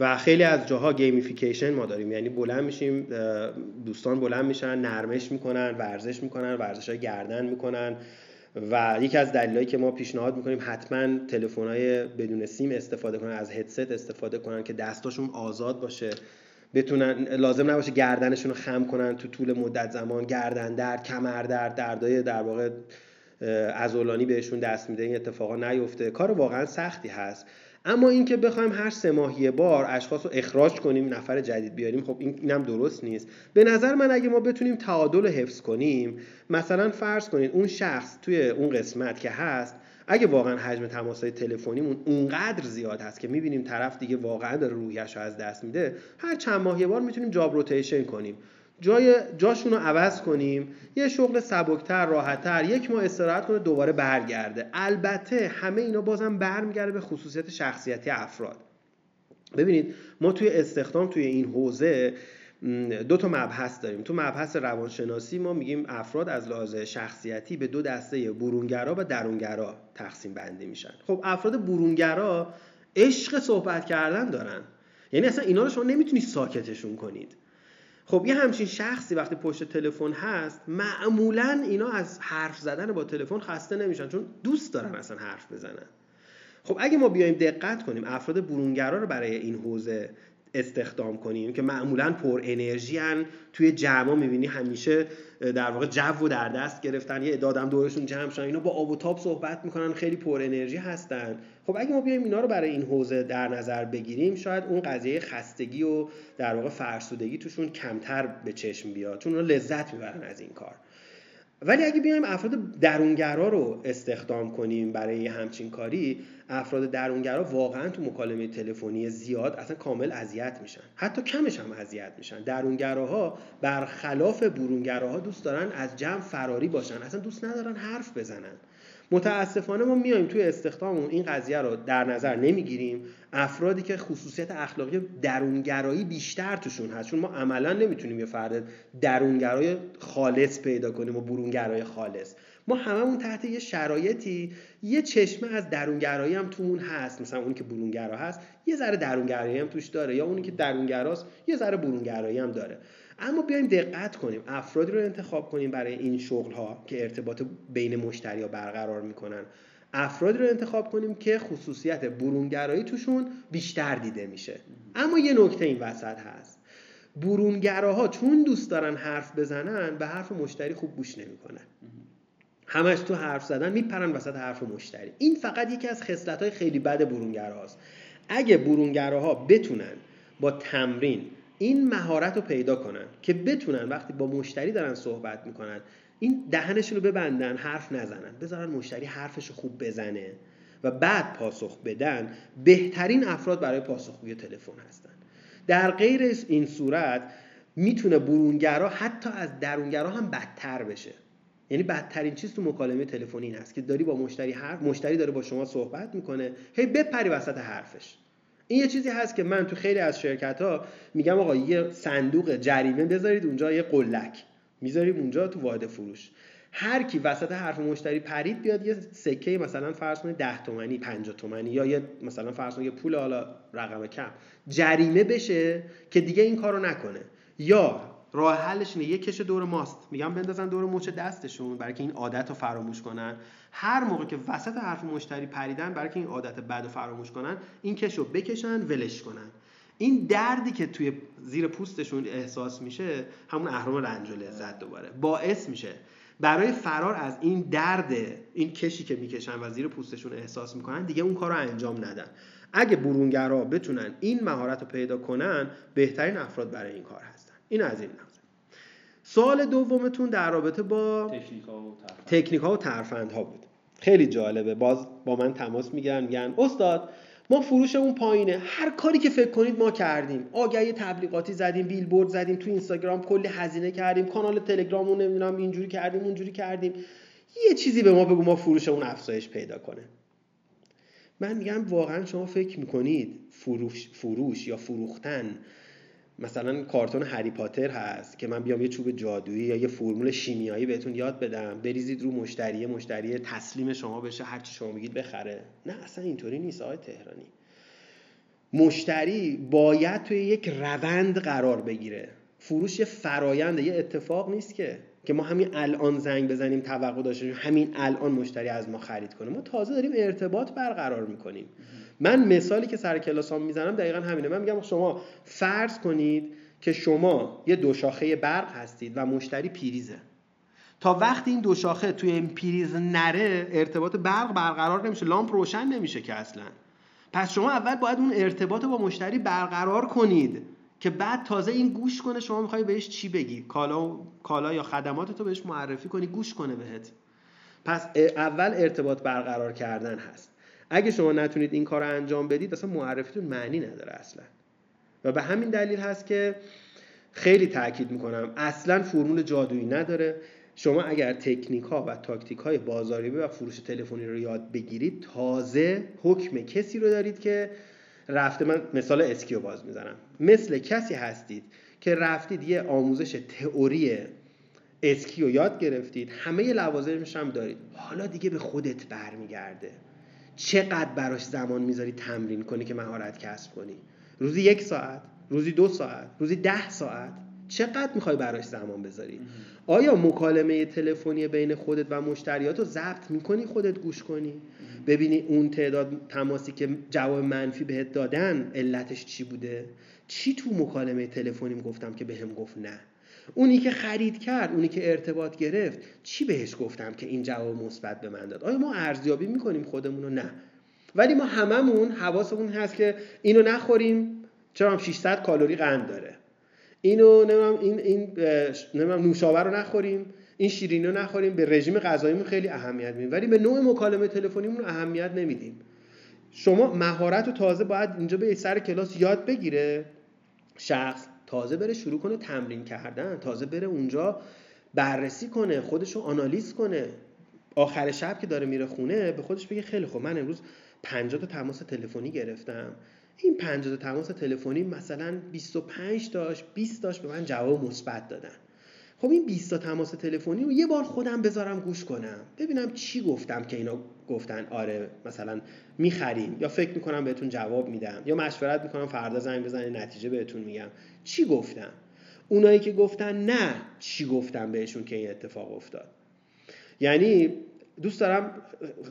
و خیلی از جاها gamification ما داریم. یعنی بلند میشیم دوستان بلند میشن نرمش می‌کنن ورزش می‌کنن ورزش های گردن می‌کنن. و یکی از دلایلی که ما پیشنهاد می‌کنیم حتما های بدون سیم استفاده کنن از هدست استفاده کنن که دستاشون آزاد باشه. بتونن لازم نباشه گردنشون رو خم کنن تو طول مدت زمان. گردن درد کمر درد دردای در واقع ازولانی بهشون دست میده. این اتفاقا نیفته. کار واقعا سختی هست. اما اینکه بخوایم هر سه ماه بار اشخاص رو اخراج کنیم نفر جدید بیاریم خب این اینم درست نیست. به نظر من اگه ما بتونیم تعادل حفظ کنیم مثلا فرض کنید اون شخص توی اون قسمت که هست اگه واقعا حجم تماسهای تلفنیمون اونقدر زیاد هست که می‌بینیم طرف دیگه واقعا داره روحیش رو از دست میده هر چند ماه یه بار می‌تونیم جاب روتیشن کنیم. جای جاشون رو عوض کنیم یه شغل سبکتر راحتتر یک ماه استراحت کنه دوباره برگرده. البته همه اینا بازم برمیگرده به خصوصیت شخصیتی افراد. ببینید ما توی استخدام توی این حوزه دو تا مبحث داریم. تو مبحث روانشناسی ما میگیم افراد از لحاظ شخصیتی به دو دسته برونگرا و درونگرا تقسیم بندی میشن. خب افراد برونگرا عشق صحبت کردن دارن. یعنی اصلا اینا رو شما نمی‌تونید ساکتشون کنید. خب یه همچین شخصی وقتی پشت تلفن هست معمولا اینا از حرف زدن با تلفن خسته نمیشن چون دوست دارن اصلا حرف بزنن. خب اگه ما بیایم دقت کنیم افراد برونگرا رو برای این حوزه استخدام کنیم. که معمولا پر انرژی هن. توی جمع می‌بینی همیشه در واقع جو و در دست گرفتن. یه ادادم دورشون جمع شدن. اینا با آب و تاب صحبت می‌کنن. خیلی پر انرژی هستن. خب اگه ما بیایم اینا رو برای این حوزه در نظر بگیریم شاید اون قضیه خستگی و در واقع فرسودگی توشون کمتر به چشم بیاد. چون اونا لذت می‌برن از این کار. ولی اگه بیایم افراد درونگرا رو استخدام کنیم برای همچین کاری افراد درونگرا واقعا تو مکالمه تلفنی زیاد اصلا کامل اذیت میشن. حتی کمش هم اذیت میشن. درونگراها برخلاف برونگراها دوست دارن از جمع فراری باشن. اصلا دوست ندارن حرف بزنن. متاسفانه ما میایم توی استخداممون این قضیه رو در نظر نمی‌گیریم. افرادی که خصوصیت اخلاقی درونگرایی بیشتر توشون هست. چون ما عملا نمی‌تونیم یه فرد درونگرای خالص پیدا کنیم و برونگرای خالص. ما هممون تحت یه شرایطی یه چشمه از درونگرایی هم تومون هست. مثلا اونی که برونگرا هست یه ذره درونگرایی هم توش داره. یا اونی که درونگراست یه ذره برونگرایی هم داره. اما بیایم دقت کنیم افرادی رو انتخاب کنیم برای این شغل ها که ارتباط بین مشتری ها برقرار می‌کنن. افرادی رو انتخاب کنیم که خصوصیت برونگرایی توشون بیشتر دیده میشه. اما یه نکته این وسط هست. برونگراها چون دوست دارن حرف بزنن به حرف مشتری خوب گوش نمی‌کنن. همش تو حرف زدن میپرن وسط حرف مشتری. این فقط یکی از خصلت های خیلی بد برونگراهاست اگه برونگراها بتونن با تمرین این مهارت رو پیدا کنن که بتونن وقتی با مشتری دارن صحبت می‌کنن این دهنشون رو ببندن حرف نزنن. بذارن مشتری حرفش رو خوب بزنه و بعد پاسخ بدن. بهترین افراد برای پاسخگوی تلفن هستن. در غیر این صورت می‌تونه برونگرا حتی از درونگرا هم بدتر بشه. یعنی بدترین چیز تو مکالمه تلفنی این هست که داری با مشتری حرف مشتری داره با شما صحبت می‌کنه هی بپری وسط حرفش. این یه چیزی هست که من تو خیلی از شرکت ها میگم آقا یه صندوق جریمه بذارید اونجا یه قلک می‌ذاریم اونجا تو واحد فروش. هر کی وسط حرف مشتری پرید بیاد یه سکه مثلا فرض کنید 10 تومانی 50 تومانی یا یه مثلا فرض کنید پول حالا رقم کم جریمه بشه که دیگه این کارو نکنه. یا راه حلش اینه یه کش دور ماست. میگم بندازن دور مچ دستشون برای که این عادت رو فراموش کنن. هر موقع که وسط حرف مشتری پریدن برای که این عادت بد و فراموش کنن این کشو بکشن ولش کنن. این دردی که توی زیر پوستشون احساس میشه همون اهرام رنج و لذت دوباره. باعث میشه. برای فرار از این درد این کشی که می‌کشن و زیر پوستشون احساس می‌کنن دیگه اون کار رو انجام ندن. اگه برونگرا بتونن این مهارت رو پیدا کنن بهترین افراد برای این کار هستن. این از این سوال دومتون در رابطه با تکنیک ها و ترفند ها بود. خیلی جالبه. باز با من تماس می‌گیرن میگن استاد ما فروشمون پایینه. هر کاری که فکر کنید ما کردیم. آگهی تبلیغاتی زدیم بیلبورد زدیم تو اینستاگرام کلی هزینه کردیم کانال تلگراممون نمی‌دونم اینجوری کردیم اونجوری کردیم. یه چیزی به ما بگو ما فروشمون افزایش پیدا کنه. من میگم واقعا شما فکر می‌کنید فروش, فروش یا فروختن مثلا کارتون هری پاتر هست که من بیام یه چوب جادویی یا یه فرمول شیمیایی بهتون یاد بدم بریزید رو مشتری مشتری تسلیم شما بشه هر چی شما میگید بخره. نه اصلا اینطوری نیست آقای تهرانی. مشتری باید توی یک روند قرار بگیره. فروش یه فراینده یه اتفاق نیست که که ما همین الان زنگ بزنیم توقع داشته همین الان مشتری از ما خرید کنه. ما تازه داریم ارتباط برقرار می‌کنیم. من مثالی که سر کلاسام می‌زنم دقیقا همینه. من میگم شما فرض کنید که شما یه دو شاخه برق هستید و مشتری پیریزه. تا وقتی این دو شاخه توی این پریز نره ارتباط برق برقرار نمیشه لامپ روشن نمیشه که اصلا. پس شما اول باید اون ارتباط با مشتری برقرار کنید. که بعد تازه این گوش کنه شما می‌خوای بهش چی بگی؟ کالا کالا یا خدمات تو بهش معرفی کنی گوش کنه بهت. پس اول ارتباط برقرار کردن هست. اگه شما نتونید این کار رو انجام بدید اصلا معرفیتون معنی نداره اصلا. و به همین دلیل هست که خیلی تاکید می‌کنم اصلا فرمول جادویی نداره. شما اگر تکنیک ها و تاکتیک های بازاریابی و فروش تلفنی رو یاد بگیرید تازه حکم کسی رو دارید که رفته من مثال اسکیو باز می‌زنم. مثل کسی هستید که رفتید یه آموزش تئوری اسکیو یاد گرفتید همه لوازمش هم دارید. حالا دیگه به خودت برمیگرده. چقدر براش زمان می‌ذاری تمرین کنی که مهارت کسب کنی؟ روزی یک ساعت روزی دو ساعت روزی ده ساعت. چقدر می‌خوای براش زمان بذاری؟ آیا مکالمه تلفنی بین خودت و مشتریات رو ضبط می‌کنی خودت گوش کنی؟ ببینی اون تعداد تماسی که جواب منفی بهت دادن علتش چی بوده؟ چی تو مکالمه تلفنیم گفتم که بهم گفت نه؟ اونی که خرید کرد اونی که ارتباط گرفت چی بهش گفتم که این جواب مثبت به من داد؟ آیا ما ارزیابی می‌کنیم خودمون رو نه. ولی ما هممون حواسمون هست که اینو نخوریم. چرا 600 کالری قند داره. اینو نمی‌دونم این این نمی‌دونم نوشابه رو نخوریم. این شیرینی رو نخوریم به رژیم غذاییمون خیلی اهمیت میدیم. ولی به نوع مکالمه تلفنیمون اهمیت نمیدیم. شما مهارت رو تازه باید اینجا به سر کلاس یاد بگیره. شخص تازه بره شروع کنه تمرین کردن تازه بره اونجا بررسی کنه خودشو آنالیز کنه. آخر شب که داره میره خونه به خودش بگه خیلی خوب من امروز 50 تا تماس تلفنی گرفتم. این 50 تا تماس تلفنی مثلا 25 تاش 20 تاش به من جواب مثبت دادن. خب این 20 تا تماس تلفنی رو یه بار خودم بذارم گوش کنم. ببینم چی گفتم که اینا گفتن. آره مثلا می‌خریم یا فکر می‌کنم بهتون جواب میدم یا مشورت می‌کنم فردا زنگ بزنید نتیجه بهتون میگم. چی گفتم؟ اونایی که گفتن نه چی گفتم بهشون که این اتفاق افتاد؟ یعنی دوست دارم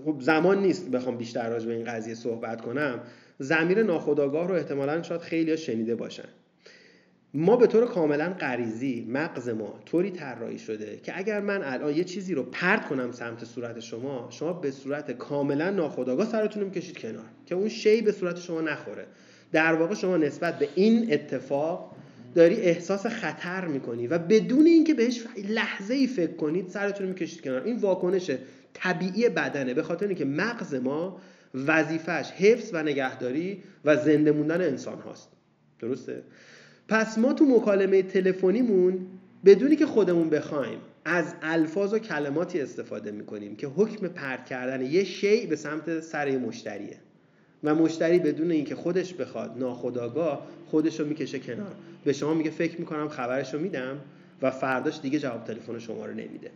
خب زمان نیست بخوام بیشتر راجع به این قضیه صحبت کنم. زمیر ناخودآگاه رو احتمالا شاید خیلی شنیده باشن. ما به طور کاملا غریزی مغز ما طوری طراحی شده که اگر من الان یه چیزی رو پرت کنم سمت صورت شما شما به صورت کاملا ناخودآگاه سرتون رو می‌کشید کنار که اون شی به صورت شما نخوره. در واقع شما نسبت به این اتفاق داری احساس خطر می‌کنی و بدون اینکه بهش لحظه ای فکر کنید سرتون رو می‌کشید کنار. این واکنش طبیعی بدنه. به خاطر اینکه مغز ما وظیفش حفظ و نگهداری و زنده موندن انسان هاست. درسته؟ پس ما تو مکالمه تلفنیمون بدونی که خودمون بخوایم از الفاظ و کلماتی استفاده می‌کنیم که حکم پرت کردن یه شی به سمت سر مشتریه. و مشتری بدون اینکه خودش بخواد ناخداگاه خودش رو می‌کشه کنار. به شما میگه فکر می‌کنم خبرش رو میدم و فرداش دیگه جواب تلفن شما رو نمیده.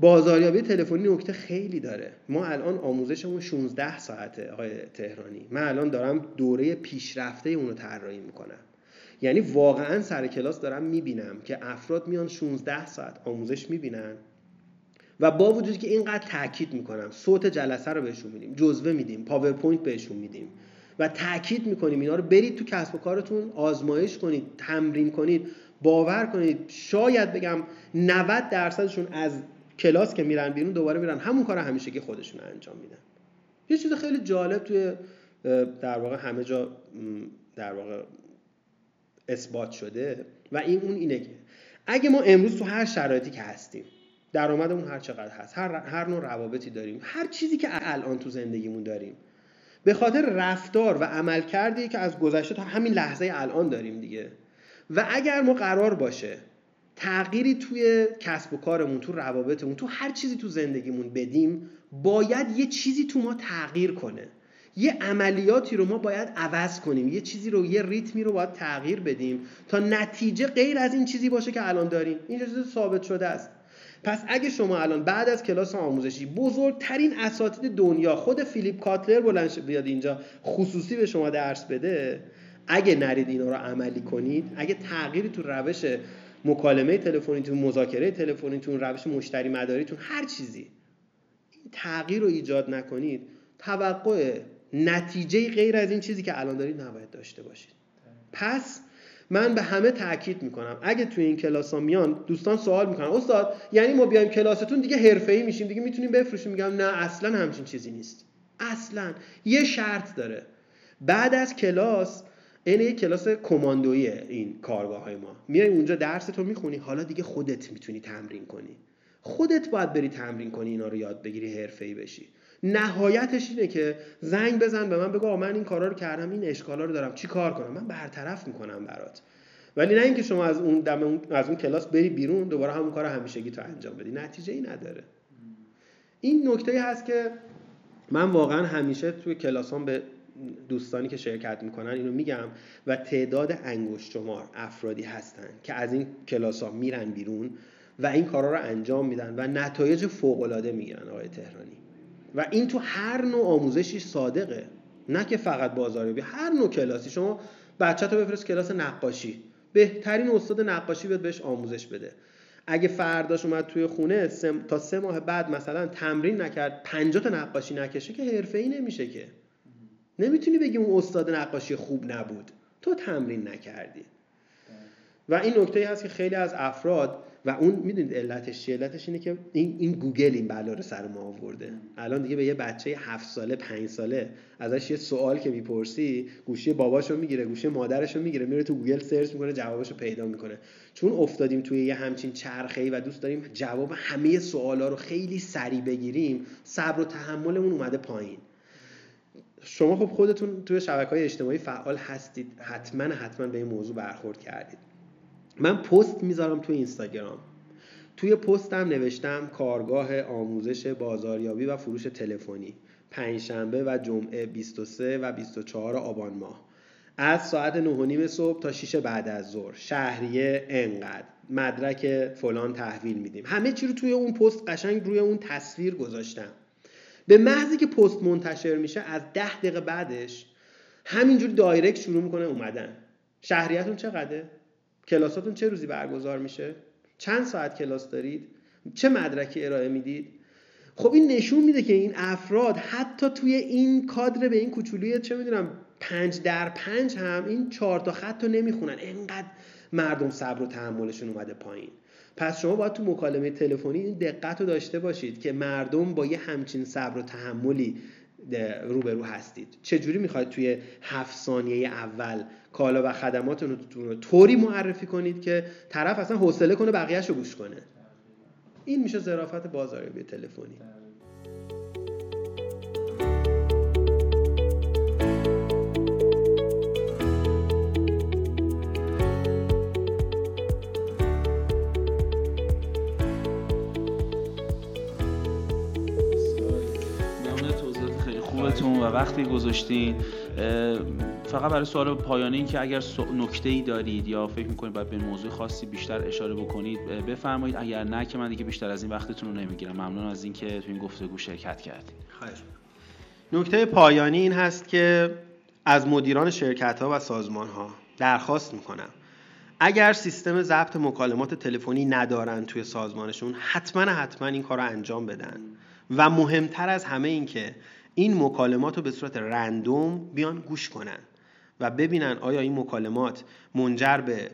بازاریابی تلفنی نکته خیلی داره. ما الان آموزشمون 16 ساعته آقای تهرانی. من الان دارم دوره پیشرفته اون رو طراحی می‌کنم. یعنی واقعا سر کلاس دارم می‌بینم که افراد میان 16 ساعت آموزش می‌بینن و با وجودی که اینقدر تاکید می‌کنم صوت جلسه رو بهشون میدیم جزوه میدیم پاورپوینت بهشون میدیم و تاکید می‌کنیم اینا رو برید تو کسب و کارتون آزمایش کنید تمرین کنید باور کنید. شاید بگم 90 درصدشون از کلاس که میرن بیرون دوباره میرن. همون کار همیشه که خودشون انجام میدن. یه چیز خیلی جالب توی در واقع همه جا در واقع اثبات شده و این اون اینه که اگه ما امروز تو هر شرایطی که هستیم درآمدمون هر چقدر هست هر, هر نوع روابطی داریم هر چیزی که الان تو زندگیمون داریم به خاطر رفتار و عمل کردی که از گذشته تا همین لحظه الان داریم دیگه. و اگر ما قرار باشه تغییری توی کسب و کارمون تو روابطمون تو هر چیزی تو زندگیمون بدیم باید یه چیزی تو ما تغییر کنه. یه عملیاتی رو ما باید عوض کنیم. یه چیزی رو یه ریتمی رو باید تغییر بدیم تا نتیجه غیر از این چیزی باشه که الان داریم. این چیز ثابت شده است. پس اگه شما الان بعد از کلاس آموزشی بزرگترین اساتید دنیا خود فیلیپ کاتلر بلند بیاد اینجا خصوصی به شما درس بده اگه نرید اینا رو عملی کنید اگه تغییری تو روش مکالمه تلفنیتون مذاکره تلفنیتون روش مشتری مداریتون هر چیزی این تغییر رو ایجاد نکنید توقع نتیجه غیر از این چیزی که الان دارید نباید داشته باشید. پس من به همه تاکید می‌کنم. اگه توی این کلاس ها میان دوستان سوال می‌کنن. استاد یعنی ما بیایم کلاستون دیگه حرفه‌ای میشیم دیگه می‌تونیم بفروشیم. میگم نه اصلا همچین چیزی نیست. اصلا. یه شرط داره. بعد از کلاس این یه کلاس کماندویی این کارگاه های ما. میای اونجا درس تو می‌خونی حالا دیگه خودت می‌تونی تمرین کنی. خودت باید بری تمرین کنی اینا رو یاد بگیری حرفه‌ای بشی. نهایتش اینه که زنگ بزن به من بگو من این کارا رو کردم این اشکالا رو دارم. چی کار کنم؟ من برطرف می‌کنم برات. ولی نه اینکه شما از اون دم از اون کلاس بری بیرون دوباره همون کار همیشگی تو انجام بدی. نتیجه ای نداره. این نکته هست که من واقعا همیشه توی کلاسام به دوستانی که شرکت می‌کنن اینو میگم و تعداد انگشت شمار افرادی هستن که از این کلاس ها میرن بیرون و این کارا رو انجام میدن و نتایج فوق العاده می‌گیرن آقای تهرانی. و این تو هر نوع آموزشی صادقه. نه که فقط بازاریابی هر نوع کلاسی. شما بچه تو بفرست کلاس نقاشی. بهترین استاد نقاشی بیاد بهش آموزش بده. اگه فرداش اومد توی خونه تا سه ماه بعد مثلا تمرین نکرد 50 تا نقاشی نکشه که حرفه‌ای نمیشه که. نمی‌تونی بگی اون استاد نقاشی خوب نبود. تو تمرین نکردی. و این نکته هست که خیلی از افراد و اون می‌دونید علتش چیه؟ علتش اینه که این, این گوگل این بلا رو سر ما آورده. الان دیگه به یه بچه هفت ساله پنج ساله ازش یه سوال که می‌پرسی گوشی باباشو می‌گیره گوشی مادرشو می‌گیره میره تو گوگل search می‌کنه جوابشو پیدا می‌کنه. چون افتادیم توی یه همچین چرخه و دوست داریم جواب همه سوالا رو خیلی سریع بگیریم صبر و تحملمون اومده پایین. شما خب خودتون توی شبکه های اجتماعی فعال هستید. حتما حتما به این موضوع برخورد کردید. من پست می‌ذارم توی اینستاگرام. توی پستم نوشتم کارگاه آموزش بازاریابی و فروش تلفنی. پنجشنبه و جمعه 23 و 24 آبان ماه. از ساعت 9 صبح تا 6 بعد از ظهر. شهریه انقدر. مدرک فلان تحویل میدیم. همه چی رو توی اون پست قشنگ روی اون تصویر گذاشتم. به محضی که پست منتشر میشه از ده دقیقه بعدش همینجوری دایرکت شروع می‌کنه اومدن. شهریتون چقدره؟ کلاساتون چه روزی برگزار میشه؟ چند ساعت کلاس دارید؟ چه مدرکی ارائه می‌دید؟ خب این نشون میده که این افراد حتی توی این کادر به این کوچولوی چه می‌دونم پنج در پنج هم این چهار تا خط رو نمی‌خونن. انقدر مردم صبر و تحملشون اومده پایین. پس شما باید تو مکالمه تلفنی این دقت رو داشته باشید که مردم با یه همچین صبر و تحملی روبرو هستید. چجوری می‌خواید توی هفت ثانیه اول کالا و خدماتتون رو طوری معرفی کنید که طرف اصلا حوصله کنه بقیهش رو گوش کنه؟ این میشه ظرافت بازاریابی تلفنی. وقتی گذاشتین فقط برای سوال پایانی این که اگر نکته ای دارید یا فکر می‌کنید باید به موضوع خاصی بیشتر اشاره بکنید بفرمایید. اگر نه که من دیگه بیشتر از این وقتتون رو نمی‌گیرم. ممنون از اینکه تو این گفتگو شرکت کردید خواهش نکته پایانی این هست که از مدیران شرکت ها و سازمان ها درخواست می‌کنم. اگر سیستم ضبط مکالمات تلفنی ندارن توی سازمانشون حتما حتما این کار رو انجام بدن. و مهمتر از همه این که این مکالمات رو به صورت رندوم بیان گوش کنن و ببینن آیا این مکالمات منجر به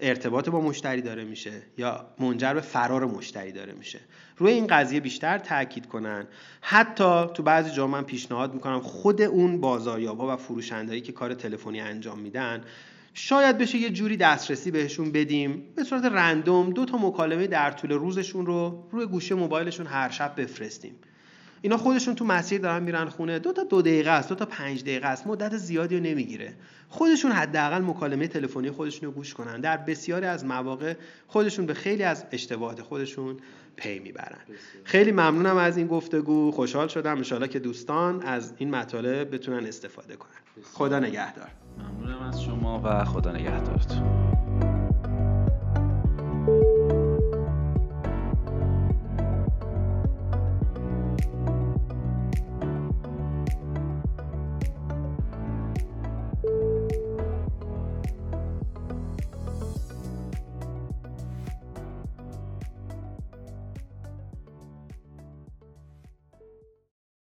ارتباط با مشتری داره میشه یا منجر به فرار مشتری داره میشه. روی این قضیه بیشتر تاکید کنن. حتی تو بعضی جا من پیشنهاد می‌کنم خود اون بازاریابها و فروشندهایی که کار تلفنی انجام میدن شاید بشه یه جوری دسترسی بهشون بدیم. به صورت رندوم دو تا مکالمه در طول روزشون رو روی گوشه موبایلشون هر شب بفرستیم. اینا خودشون تو مسیر دارن میرن خونه. دو تا دو دقیقه است دو تا پنج دقیقه است. مدت زیادی رو نمی‌گیره. خودشون حداقل مکالمه تلفنی خودشون رو گوش کنن. در بسیاری از مواقع خودشون به خیلی از اشتباهات خودشون پی می‌برن. خیلی ممنونم از این گفتگو. خوشحال شدم. ان که دوستان از این مطالب بتونن استفاده کنن. خدا نگهدار. ممنونم از شما و خدا نگهدارتون.